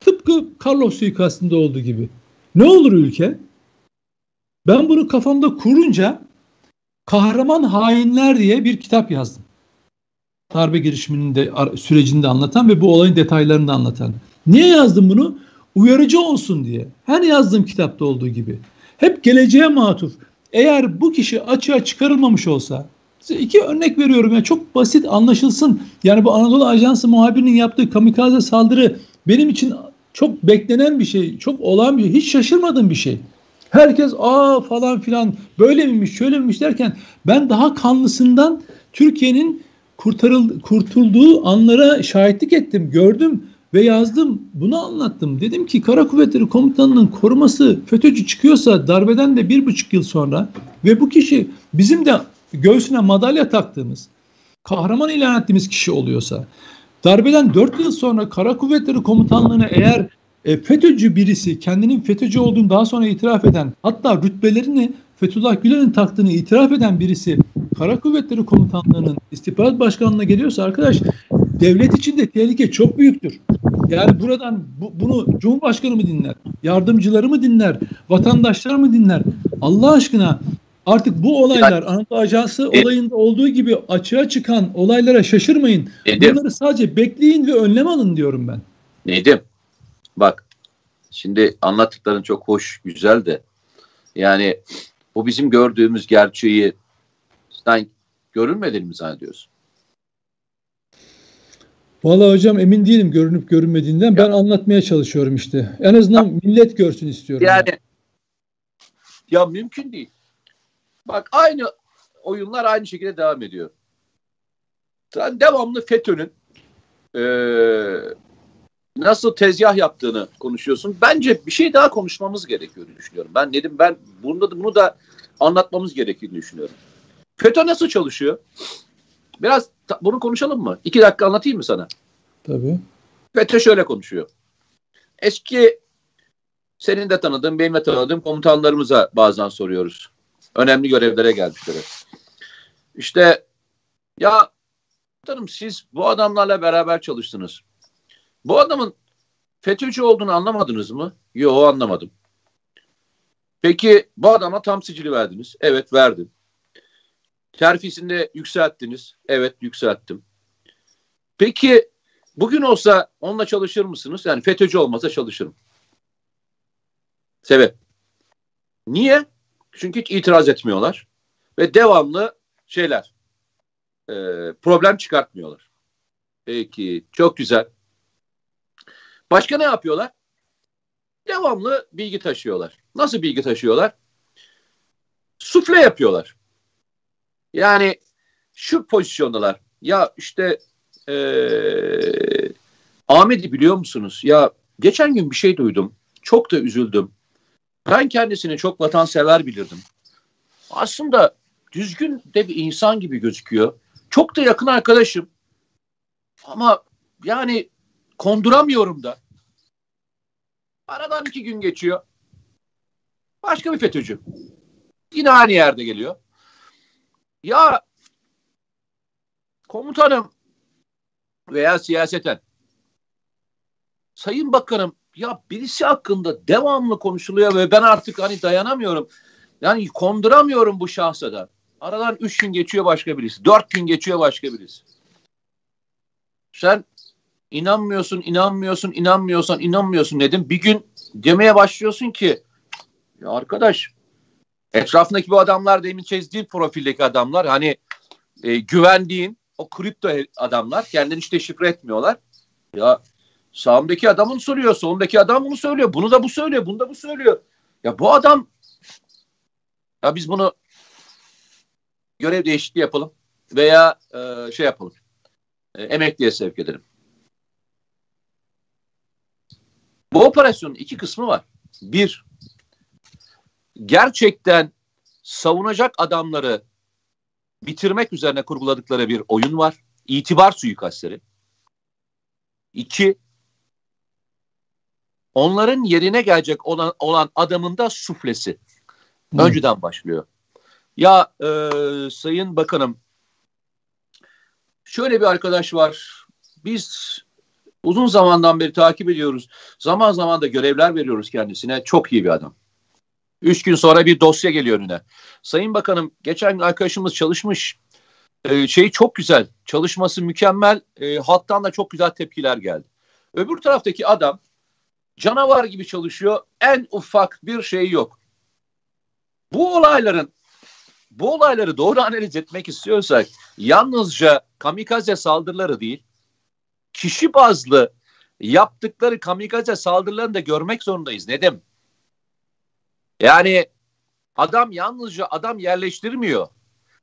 Tıpkı Carlos suikastında olduğu gibi. Ne olur ülke? Ben bunu kafamda kurunca Kahraman Hainler diye bir kitap yazdım. Darbe girişiminin de sürecini de anlatan ve bu olayın detaylarını da anlatan. Niye yazdım bunu? Uyarıcı olsun diye. Her yazdığım kitapta olduğu gibi. Hep geleceğe matuf. Eğer bu kişi açığa çıkarılmamış olsa, size iki örnek veriyorum ya çok basit anlaşılsın. Yani bu Anadolu Ajansı muhabirinin yaptığı kamikaze saldırı benim için çok beklenen bir şey, çok olan bir şey, hiç şaşırmadığım bir şey. Herkes aa falan filan böyle miymiş şöyle miymiş derken ben daha kanlısından Türkiye'nin kurtarıl, kurtulduğu anlara şahitlik ettim, gördüm. Ve yazdım bunu anlattım. Dedim ki Kara Kuvvetleri Komutanı'nın koruması FETÖ'cü çıkıyorsa darbeden de bir buçuk yıl sonra ve bu kişi bizim de göğsüne madalya taktığımız kahraman ilan ettiğimiz kişi oluyorsa darbeden dört yıl sonra Kara Kuvvetleri Komutanlığı'na eğer e, FETÖ'cü birisi kendinin FETÖ'cü olduğunu daha sonra itiraf eden hatta rütbelerini Fethullah Gülen'in taktığını itiraf eden birisi Kara Kuvvetleri Komutanlığı'nın istihbarat başkanlığına geliyorsa arkadaş devlet için de tehlike çok büyüktür. Yani buradan bu, bunu Cumhurbaşkanı mı dinler? Yardımcıları mı dinler? Vatandaşlar mı dinler? Allah aşkına artık bu olaylar Anadolu Ajansı e, olayında olduğu gibi açığa çıkan olaylara şaşırmayın. Nedim, Bunları sadece bekleyin ve önlem alın diyorum ben. Nedim bak şimdi anlattıkların çok hoş güzel de yani bu bizim gördüğümüz gerçeği sen görünmediğini mi zannediyorsun? Vallahi hocam emin değilim görünüp görünmediğinden. Ya. Ben anlatmaya çalışıyorum işte. En azından ya. millet görsün istiyorum. Yani ben. ya mümkün değil. Bak aynı oyunlar aynı şekilde devam ediyor. Sen devamlı FETÖ'nün e, nasıl tezgah yaptığını konuşuyorsun. Bence bir şey daha konuşmamız gerekiyor düşünüyorum. Ben dedim ben bunu da, bunu da anlatmamız gerektiğini düşünüyorum. FETÖ nasıl çalışıyor? Biraz bunu konuşalım mı? İki dakika anlatayım mı sana? Tabii. FETÖ şöyle konuşuyor. Eski senin de tanıdığın, benim de tanıdığım komutanlarımıza bazen soruyoruz. Önemli görevlere gelmişler. İşte ya Hanım siz bu adamlarla beraber çalıştınız. Bu adamın FETÖ'cü olduğunu anlamadınız mı? Yok anlamadım. Peki bu adama tam sicili verdiniz. Evet verdim. Terfisinde yükselttiniz. Evet yükselttim. Peki bugün olsa onunla çalışır mısınız? Yani FETÖ'cü olmasa çalışırım. Sebep. Niye? Çünkü hiç itiraz etmiyorlar. Ve devamlı şeyler e, problem çıkartmıyorlar. Peki çok güzel. Başka ne yapıyorlar? Devamlı bilgi taşıyorlar. Nasıl bilgi taşıyorlar? Sufle yapıyorlar. Yani şu pozisyondalar. Ya işte ee, Ahmet'i biliyor musunuz? Ya geçen gün bir şey duydum. Çok da üzüldüm. Ben kendisini çok vatansever bilirdim. Aslında düzgün de bir insan gibi gözüküyor. Çok da yakın arkadaşım. Ama yani konduramıyorum da. Aradan iki gün geçiyor. Başka bir FETÖ'cü. Yine aynı yerde geliyor. Ya komutanım veya siyaseten Sayın Bakanım ya birisi hakkında devamlı konuşuluyor ve ben artık hani dayanamıyorum. Yani konduramıyorum bu şahsa da. Aradan üç gün geçiyor başka birisi. Dört gün geçiyor başka birisi. Sen inanmıyorsun, inanmıyorsun, inanmıyorsan inanmıyorsun dedim. Bir gün demeye başlıyorsun ki ya arkadaş etrafındaki bu adamlar demin çizdiğin profildeki adamlar hani e, güvendiğin o kripto adamlar kendini hiç deşifre etmiyorlar. Ya sağımdaki adamın soruyor, solundaki adam bunu söylüyor. Bunu da bu söylüyor, bunu da bu söylüyor. Ya bu adam ya biz bunu görev değişikliği yapalım veya e, şey yapalım. E, emekliye sevk edelim. Bu operasyonun iki kısmı var. Bir, gerçekten savunacak adamları bitirmek üzerine kurguladıkları bir oyun var. İtibar suikastleri. İki, onların yerine gelecek olan, olan adamın da suflesi. Hmm. Önceden başlıyor. Ya e, Sayın Bakanım şöyle bir arkadaş var. Biz uzun zamandan beri takip ediyoruz. Zaman zaman da görevler veriyoruz kendisine. Çok iyi bir adam. Üç gün sonra bir dosya geliyor önüne. Sayın Bakanım geçen gün arkadaşımız çalışmış. Ee, şey çok güzel. Çalışması mükemmel. Ee, halktan da çok güzel tepkiler geldi. Öbür taraftaki adam canavar gibi çalışıyor. En ufak bir şey yok. Bu olayların bu olayları doğru analiz etmek istiyorsak yalnızca kamikaze saldırıları değil, kişi bazlı yaptıkları kamikaze saldırılarını da görmek zorundayız. Nedim? Yani adam yalnızca adam yerleştirmiyor.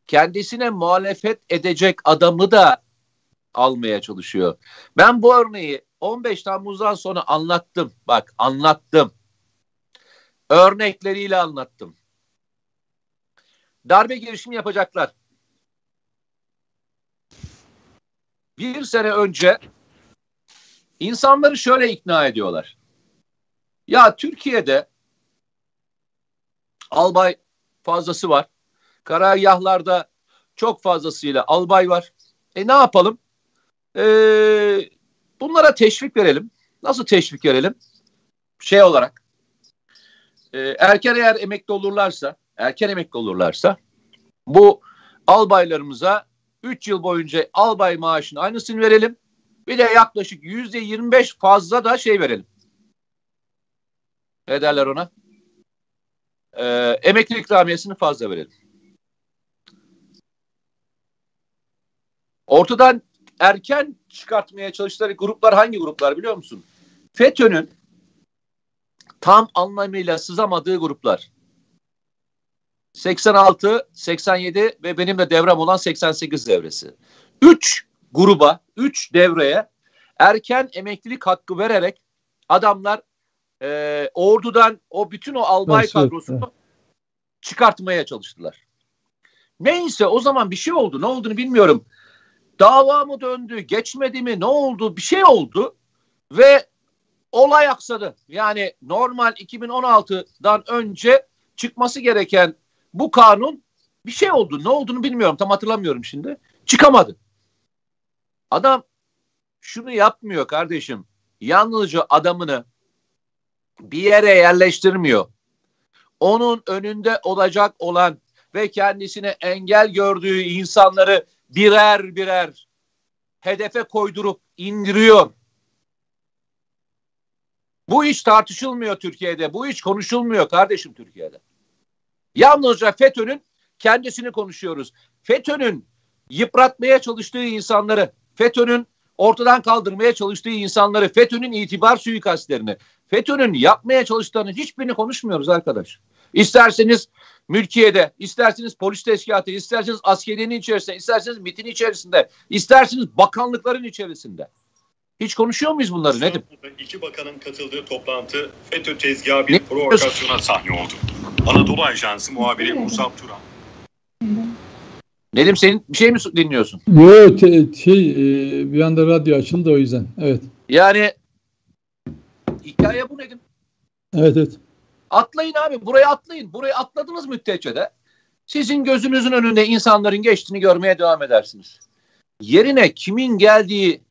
Kendisine muhalefet edecek adamı da almaya çalışıyor. Ben bu örneği 15 Temmuz'dan sonra anlattım. Bak anlattım. Örnekleriyle anlattım. Darbe girişimi yapacaklar. Bir sene önce insanları şöyle ikna ediyorlar. Ya Türkiye'de albay fazlası var. Karargahlarda çok fazlasıyla albay var. E ne yapalım? E, bunlara teşvik verelim. Nasıl teşvik verelim? Şey olarak. E, erken eğer emekli olurlarsa, erken emekli olurlarsa bu albaylarımıza 3 yıl boyunca albay maaşını aynısını verelim. Bir de yaklaşık yüzde 25 fazla da şey verelim. Ne derler ona? E, emekli ikramiyesini fazla verelim. Ortadan erken çıkartmaya çalıştıkları gruplar hangi gruplar biliyor musun? FETÖ'nün tam anlamıyla sızamadığı gruplar. 86, 87 ve benim de devrem olan 88 devresi. 3 gruba, 3 devreye erken emeklilik hakkı vererek adamlar e, ordudan o bütün o albay Nasıl? kadrosunu çıkartmaya çalıştılar. Neyse o zaman bir şey oldu. Ne olduğunu bilmiyorum. Dava mı döndü, geçmedi mi, ne oldu? Bir şey oldu ve olay aksadı. Yani normal 2016'dan önce çıkması gereken bu kanun Bir şey oldu. Ne olduğunu bilmiyorum. Tam hatırlamıyorum şimdi. Çıkamadı. Adam şunu yapmıyor kardeşim. Yalnızca adamını bir yere yerleştirmiyor. Onun önünde olacak olan ve kendisine engel gördüğü insanları birer birer hedefe koydurup indiriyor. Bu iş tartışılmıyor Türkiye'de. Bu iş konuşulmuyor kardeşim Türkiye'de. Yalnızca FETÖ'nün kendisini konuşuyoruz. FETÖ'nün yıpratmaya çalıştığı insanları, FETÖ'nün ortadan kaldırmaya çalıştığı insanları, FETÖ'nün itibar suikastlerini, FETÖ'nün yapmaya çalıştığını hiçbirini konuşmuyoruz arkadaş. İsterseniz mülkiyede, isterseniz polis teşkilatı, isterseniz askeriyenin içerisinde, isterseniz MIT'in içerisinde, isterseniz bakanlıkların içerisinde. Hiç konuşuyor muyuz bunları Nedim? İki bakanın katıldığı toplantı FETÖ tezgahı bir ne provokasyona sahne oldu. Anadolu Ajansı muhabiri Musab Turan. Nedim senin bir şey mi dinliyorsun? Yok şey e, bir anda radyo açıldı o yüzden. Evet. Yani hikaye bu Nedim. Evet evet. Atlayın abi buraya atlayın. Buraya atladınız müddetçe sizin gözünüzün önünde insanların geçtiğini görmeye devam edersiniz. Yerine kimin geldiği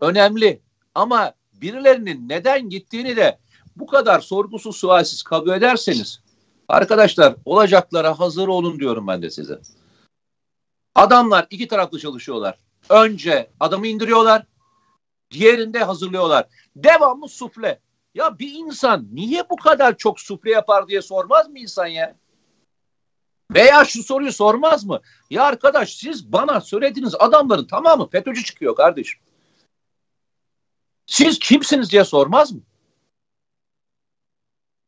önemli ama birilerinin neden gittiğini de bu kadar sorgusuz sualsiz kabul ederseniz arkadaşlar olacaklara hazır olun diyorum ben de size. Adamlar iki taraflı çalışıyorlar. Önce adamı indiriyorlar, diğerinde hazırlıyorlar. Devamlı sufle. Ya bir insan niye bu kadar çok sufle yapar diye sormaz mı insan ya? Veya şu soruyu sormaz mı? Ya arkadaş siz bana söylediğiniz adamların tamamı FETÖ'cü çıkıyor kardeşim. Siz kimsiniz diye sormaz mı?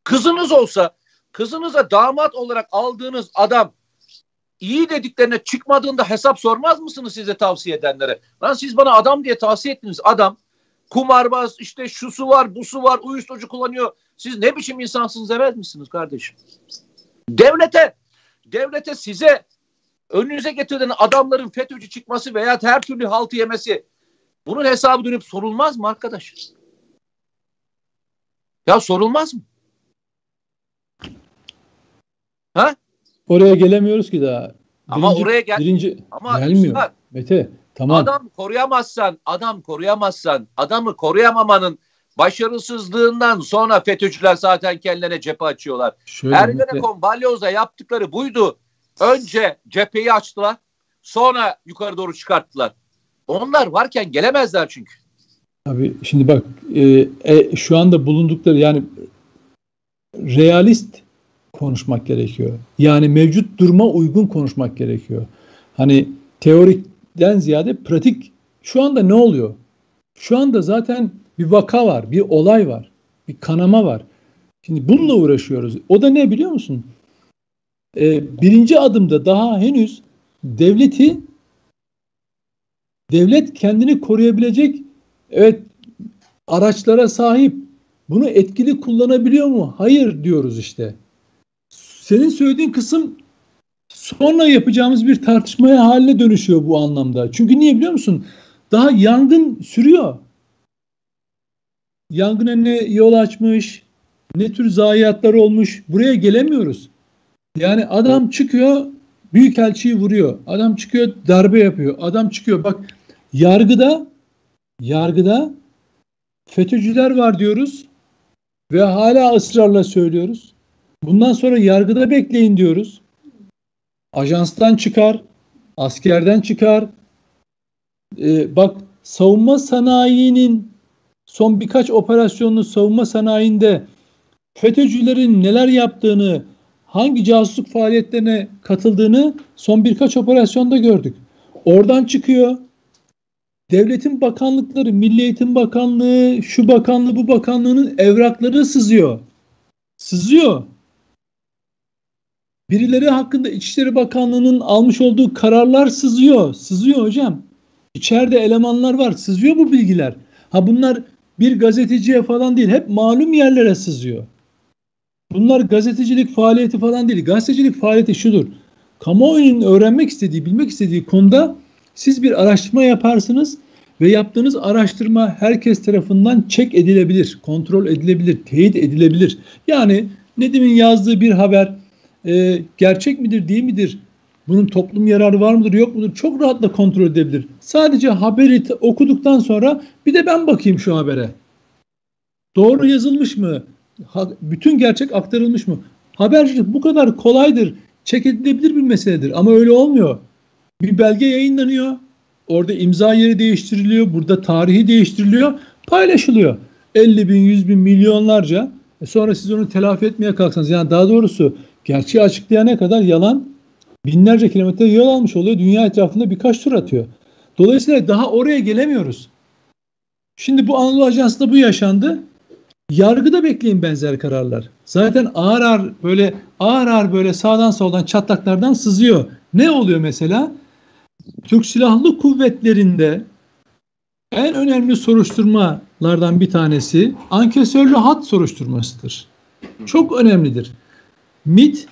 Kızınız olsa kızınıza damat olarak aldığınız adam iyi dediklerine çıkmadığında hesap sormaz mısınız size tavsiye edenlere? Lan siz bana adam diye tavsiye ettiniz adam kumarbaz işte şusu var busu var uyuşturucu kullanıyor. Siz ne biçim insansınız demez misiniz kardeşim? Devlete devlete size önünüze getirilen adamların FETÖ'cü çıkması veya her türlü haltı yemesi bunun hesabı dönüp sorulmaz mı arkadaş? Ya sorulmaz mı? Ha? Oraya gelemiyoruz ki daha. Birinci, ama oraya gel birinci ama gelmiyor. Mete tamam. Adam koruyamazsan, adam koruyamazsan, adamı koruyamamanın başarısızlığından sonra FETÖ'cüler zaten kendilerine cephe açıyorlar. Ergenekon Balyoz'da yaptıkları buydu. Önce cepheyi açtılar. Sonra yukarı doğru çıkarttılar. Onlar varken gelemezler çünkü. Abi şimdi bak e, e, şu anda bulundukları yani realist konuşmak gerekiyor. Yani mevcut duruma uygun konuşmak gerekiyor. Hani teorikten ziyade pratik şu anda ne oluyor? Şu anda zaten bir vaka var, bir olay var, bir kanama var. Şimdi bununla uğraşıyoruz. O da ne biliyor musun? Ee, birinci adımda daha henüz devleti devlet kendini koruyabilecek evet araçlara sahip. Bunu etkili kullanabiliyor mu? Hayır diyoruz işte. Senin söylediğin kısım sonra yapacağımız bir tartışmaya haline dönüşüyor bu anlamda. Çünkü niye biliyor musun? Daha yangın sürüyor. Yangına ne yol açmış, ne tür zayiatlar olmuş. Buraya gelemiyoruz. Yani adam çıkıyor büyükelçiyi vuruyor. Adam çıkıyor darbe yapıyor. Adam çıkıyor bak yargıda yargıda FETÖ'cüler var diyoruz ve hala ısrarla söylüyoruz. Bundan sonra yargıda bekleyin diyoruz. Ajanstan çıkar, askerden çıkar. Ee, bak savunma sanayinin son birkaç operasyonlu savunma sanayinde FETÖ'cülerin neler yaptığını, hangi casusluk faaliyetlerine katıldığını son birkaç operasyonda gördük. Oradan çıkıyor. Devletin bakanlıkları, Milli Eğitim Bakanlığı, şu bakanlığı, bu bakanlığının evrakları sızıyor. Sızıyor. Birileri hakkında İçişleri Bakanlığı'nın almış olduğu kararlar sızıyor. Sızıyor hocam. İçeride elemanlar var. Sızıyor bu bilgiler. Ha bunlar bir gazeteciye falan değil. Hep malum yerlere sızıyor. Bunlar gazetecilik faaliyeti falan değil. Gazetecilik faaliyeti şudur. Kamuoyunun öğrenmek istediği, bilmek istediği konuda siz bir araştırma yaparsınız ve yaptığınız araştırma herkes tarafından çek edilebilir, kontrol edilebilir, teyit edilebilir. Yani Nedim'in yazdığı bir haber e, gerçek midir değil midir bunun toplum yararı var mıdır yok mudur çok rahatla kontrol edebilir. Sadece haberi okuduktan sonra bir de ben bakayım şu habere. Doğru yazılmış mı? Ha, bütün gerçek aktarılmış mı? Habercilik bu kadar kolaydır. Çek edilebilir bir meseledir ama öyle olmuyor. Bir belge yayınlanıyor. Orada imza yeri değiştiriliyor. Burada tarihi değiştiriliyor. Paylaşılıyor. 50 bin, 100 bin, milyonlarca. E sonra siz onu telafi etmeye kalksanız yani daha doğrusu gerçeği açıklayana kadar yalan binlerce kilometre yol almış oluyor. Dünya etrafında birkaç tur atıyor. Dolayısıyla daha oraya gelemiyoruz. Şimdi bu Anadolu Ajansı'nda bu yaşandı. Yargıda bekleyin benzer kararlar. Zaten ağır ağır böyle ağır ağır böyle sağdan soldan çatlaklardan sızıyor. Ne oluyor mesela? Türk Silahlı Kuvvetleri'nde en önemli soruşturmalardan bir tanesi ankesörlü hat soruşturmasıdır. Çok önemlidir. MIT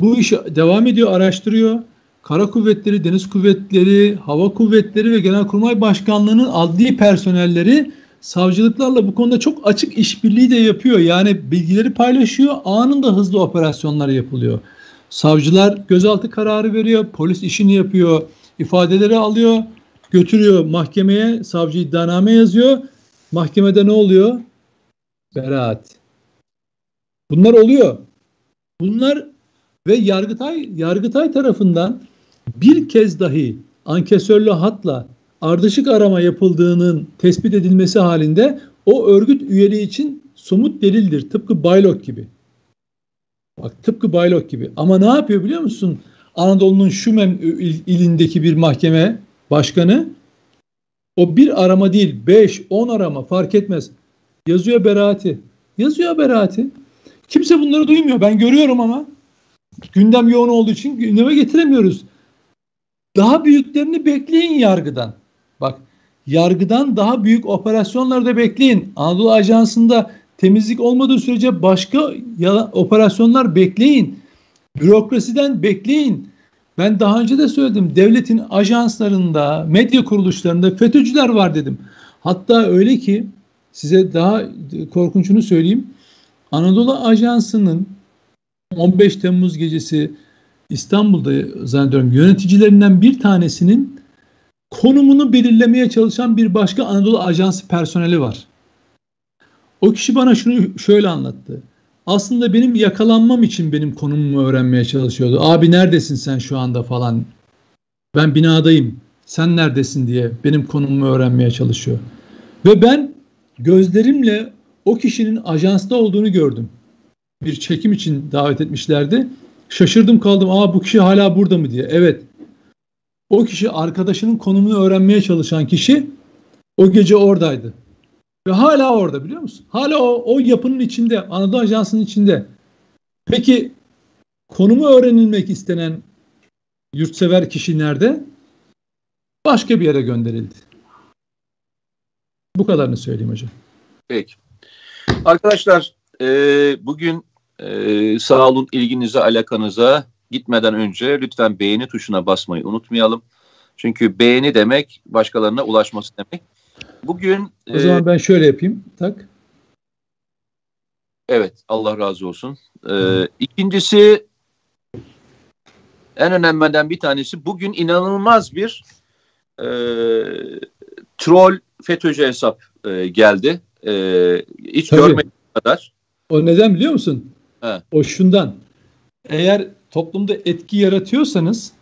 bu işi devam ediyor, araştırıyor. Kara Kuvvetleri, Deniz Kuvvetleri, Hava Kuvvetleri ve Genelkurmay Başkanlığı'nın adli personelleri savcılıklarla bu konuda çok açık işbirliği de yapıyor. Yani bilgileri paylaşıyor, anında hızlı operasyonlar yapılıyor. Savcılar gözaltı kararı veriyor, polis işini yapıyor, ifadeleri alıyor, götürüyor mahkemeye, savcı iddianame yazıyor. Mahkemede ne oluyor? Beraat. Bunlar oluyor. Bunlar ve Yargıtay Yargıtay tarafından bir kez dahi ankesörlü hatla ardışık arama yapıldığının tespit edilmesi halinde o örgüt üyeliği için somut delildir. Tıpkı Baylok gibi. Bak tıpkı Baylok gibi. Ama ne yapıyor biliyor musun? Anadolu'nun Şumem ilindeki bir mahkeme başkanı o bir arama değil, beş, on arama fark etmez. Yazıyor beraati. Yazıyor beraati. Kimse bunları duymuyor. Ben görüyorum ama gündem yoğun olduğu için gündeme getiremiyoruz. Daha büyüklerini bekleyin yargıdan. Bak yargıdan daha büyük operasyonları da bekleyin. Anadolu Ajansı'nda temizlik olmadığı sürece başka operasyonlar bekleyin. Bürokrasiden bekleyin. Ben daha önce de söyledim. Devletin ajanslarında, medya kuruluşlarında FETÖ'cüler var dedim. Hatta öyle ki size daha korkunçunu söyleyeyim. Anadolu Ajansı'nın 15 Temmuz gecesi İstanbul'da zannediyorum yöneticilerinden bir tanesinin konumunu belirlemeye çalışan bir başka Anadolu Ajansı personeli var. O kişi bana şunu şöyle anlattı. Aslında benim yakalanmam için benim konumumu öğrenmeye çalışıyordu. Abi neredesin sen şu anda falan. Ben binadayım. Sen neredesin diye benim konumumu öğrenmeye çalışıyor. Ve ben gözlerimle o kişinin ajansta olduğunu gördüm. Bir çekim için davet etmişlerdi. Şaşırdım kaldım. Aa bu kişi hala burada mı diye. Evet. O kişi arkadaşının konumunu öğrenmeye çalışan kişi o gece oradaydı. Ve hala orada biliyor musun? Hala o, o yapının içinde, Anadolu Ajansı'nın içinde. Peki konumu öğrenilmek istenen yurtsever kişi nerede? Başka bir yere gönderildi. Bu kadarını söyleyeyim hocam. Peki. Arkadaşlar e, bugün e, sağ olun ilginize, alakanıza gitmeden önce lütfen beğeni tuşuna basmayı unutmayalım. Çünkü beğeni demek başkalarına ulaşması demek. Bugün o zaman e, ben şöyle yapayım. Tak. Evet, Allah razı olsun. Ee, ikincisi en önemliden bir tanesi bugün inanılmaz bir e, troll FETÖ'cü hesap e, geldi. E, hiç Tabii. görmediğim kadar. O neden biliyor musun? He. O şundan. Eğer toplumda etki yaratıyorsanız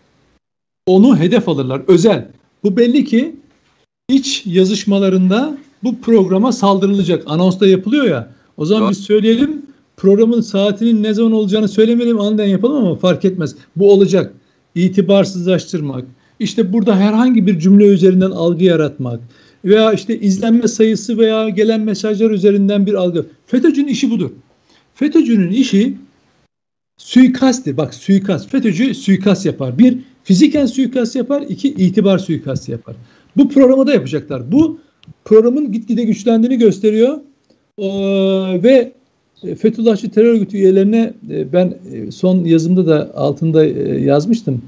onu hedef alırlar. Özel. Bu belli ki iç yazışmalarında bu programa saldırılacak. Anonsta yapılıyor ya. O zaman Doğru. biz söyleyelim programın saatinin ne zaman olacağını söylemeyelim aniden yapalım ama fark etmez. Bu olacak. İtibarsızlaştırmak. İşte burada herhangi bir cümle üzerinden algı yaratmak veya işte izlenme sayısı veya gelen mesajlar üzerinden bir algı. FETÖ'cünün işi budur. FETÖ'cünün işi suikasttir. Bak suikast. FETÖ'cü suikast yapar. Bir, fiziken suikast yapar. iki itibar suikast yapar. Bu programı da yapacaklar. Bu programın gitgide güçlendiğini gösteriyor. Ee, ve Fethullahçı terör örgütü üyelerine e, ben e, son yazımda da altında e, yazmıştım.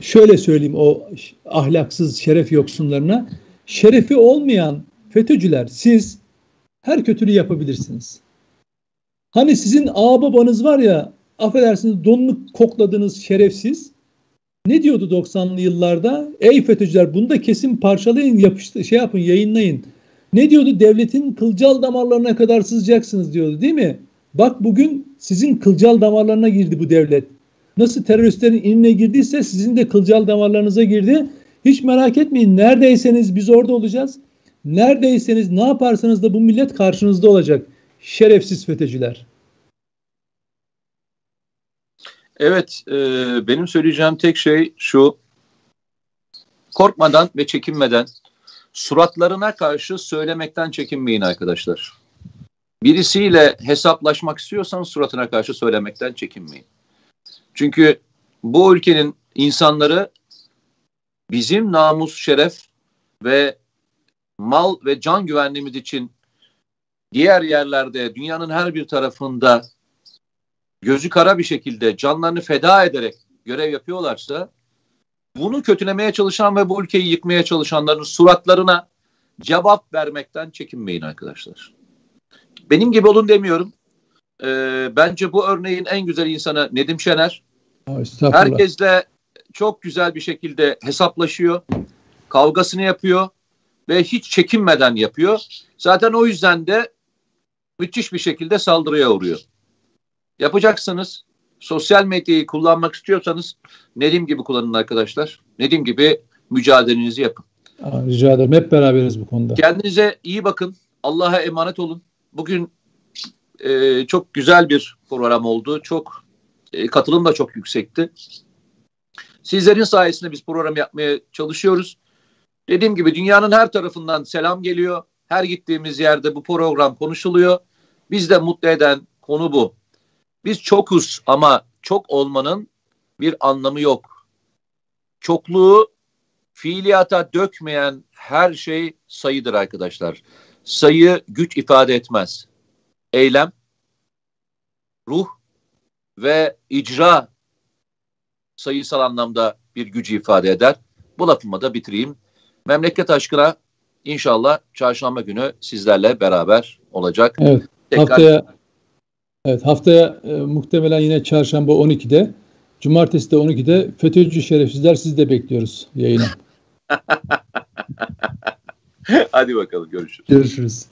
Şöyle söyleyeyim o ahlaksız şeref yoksunlarına. Şerefi olmayan FETÖ'cüler siz her kötülüğü yapabilirsiniz. Hani sizin ağababanız var ya affedersiniz donunu kokladığınız şerefsiz Ne diyordu 90'lı yıllarda? Ey FETÖ'cüler bunu da kesin parçalayın, yapıştı, şey yapın, yayınlayın. Ne diyordu? Devletin kılcal damarlarına kadar sızacaksınız diyordu değil mi? Bak bugün sizin kılcal damarlarına girdi bu devlet. Nasıl teröristlerin inine girdiyse sizin de kılcal damarlarınıza girdi. Hiç merak etmeyin. Neredeyseniz biz orada olacağız. Neredeyseniz ne yaparsanız da bu millet karşınızda olacak. Şerefsiz FETÖ'cüler. Evet, e, benim söyleyeceğim tek şey şu. Korkmadan ve çekinmeden suratlarına karşı söylemekten çekinmeyin arkadaşlar. Birisiyle hesaplaşmak istiyorsanız suratına karşı söylemekten çekinmeyin. Çünkü bu ülkenin insanları bizim namus, şeref ve mal ve can güvenliğimiz için diğer yerlerde dünyanın her bir tarafında gözü kara bir şekilde canlarını feda ederek görev yapıyorlarsa bunu kötülemeye çalışan ve bu ülkeyi yıkmaya çalışanların suratlarına cevap vermekten çekinmeyin arkadaşlar. Benim gibi olun demiyorum. Ee, bence bu örneğin en güzel insanı Nedim Şener. Herkesle çok güzel bir şekilde hesaplaşıyor. Kavgasını yapıyor ve hiç çekinmeden yapıyor. Zaten o yüzden de müthiş bir şekilde saldırıya uğruyor. Yapacaksınız. Sosyal medyayı kullanmak istiyorsanız Nedim gibi kullanın arkadaşlar. Nedim gibi mücadelenizi yapın. Aa, rica ederim. Hep beraberiz bu konuda. Kendinize iyi bakın. Allah'a emanet olun. Bugün e, çok güzel bir program oldu. Çok e, katılım da çok yüksekti. Sizlerin sayesinde biz program yapmaya çalışıyoruz. Dediğim gibi dünyanın her tarafından selam geliyor. Her gittiğimiz yerde bu program konuşuluyor. Biz de mutlu eden konu bu. Biz çokuz ama çok olmanın bir anlamı yok. Çokluğu fiiliyata dökmeyen her şey sayıdır arkadaşlar. Sayı güç ifade etmez. Eylem, ruh ve icra sayısal anlamda bir gücü ifade eder. Bu lafımı da bitireyim. Memleket aşkına inşallah çarşamba günü sizlerle beraber olacak. Evet. Tekrar... Haftaya Evet haftaya e, muhtemelen yine çarşamba 12'de, cumartesi de 12'de FETÖ'cü şerefsizler siz de bekliyoruz yayına. Hadi bakalım görüşürüz. Görüşürüz.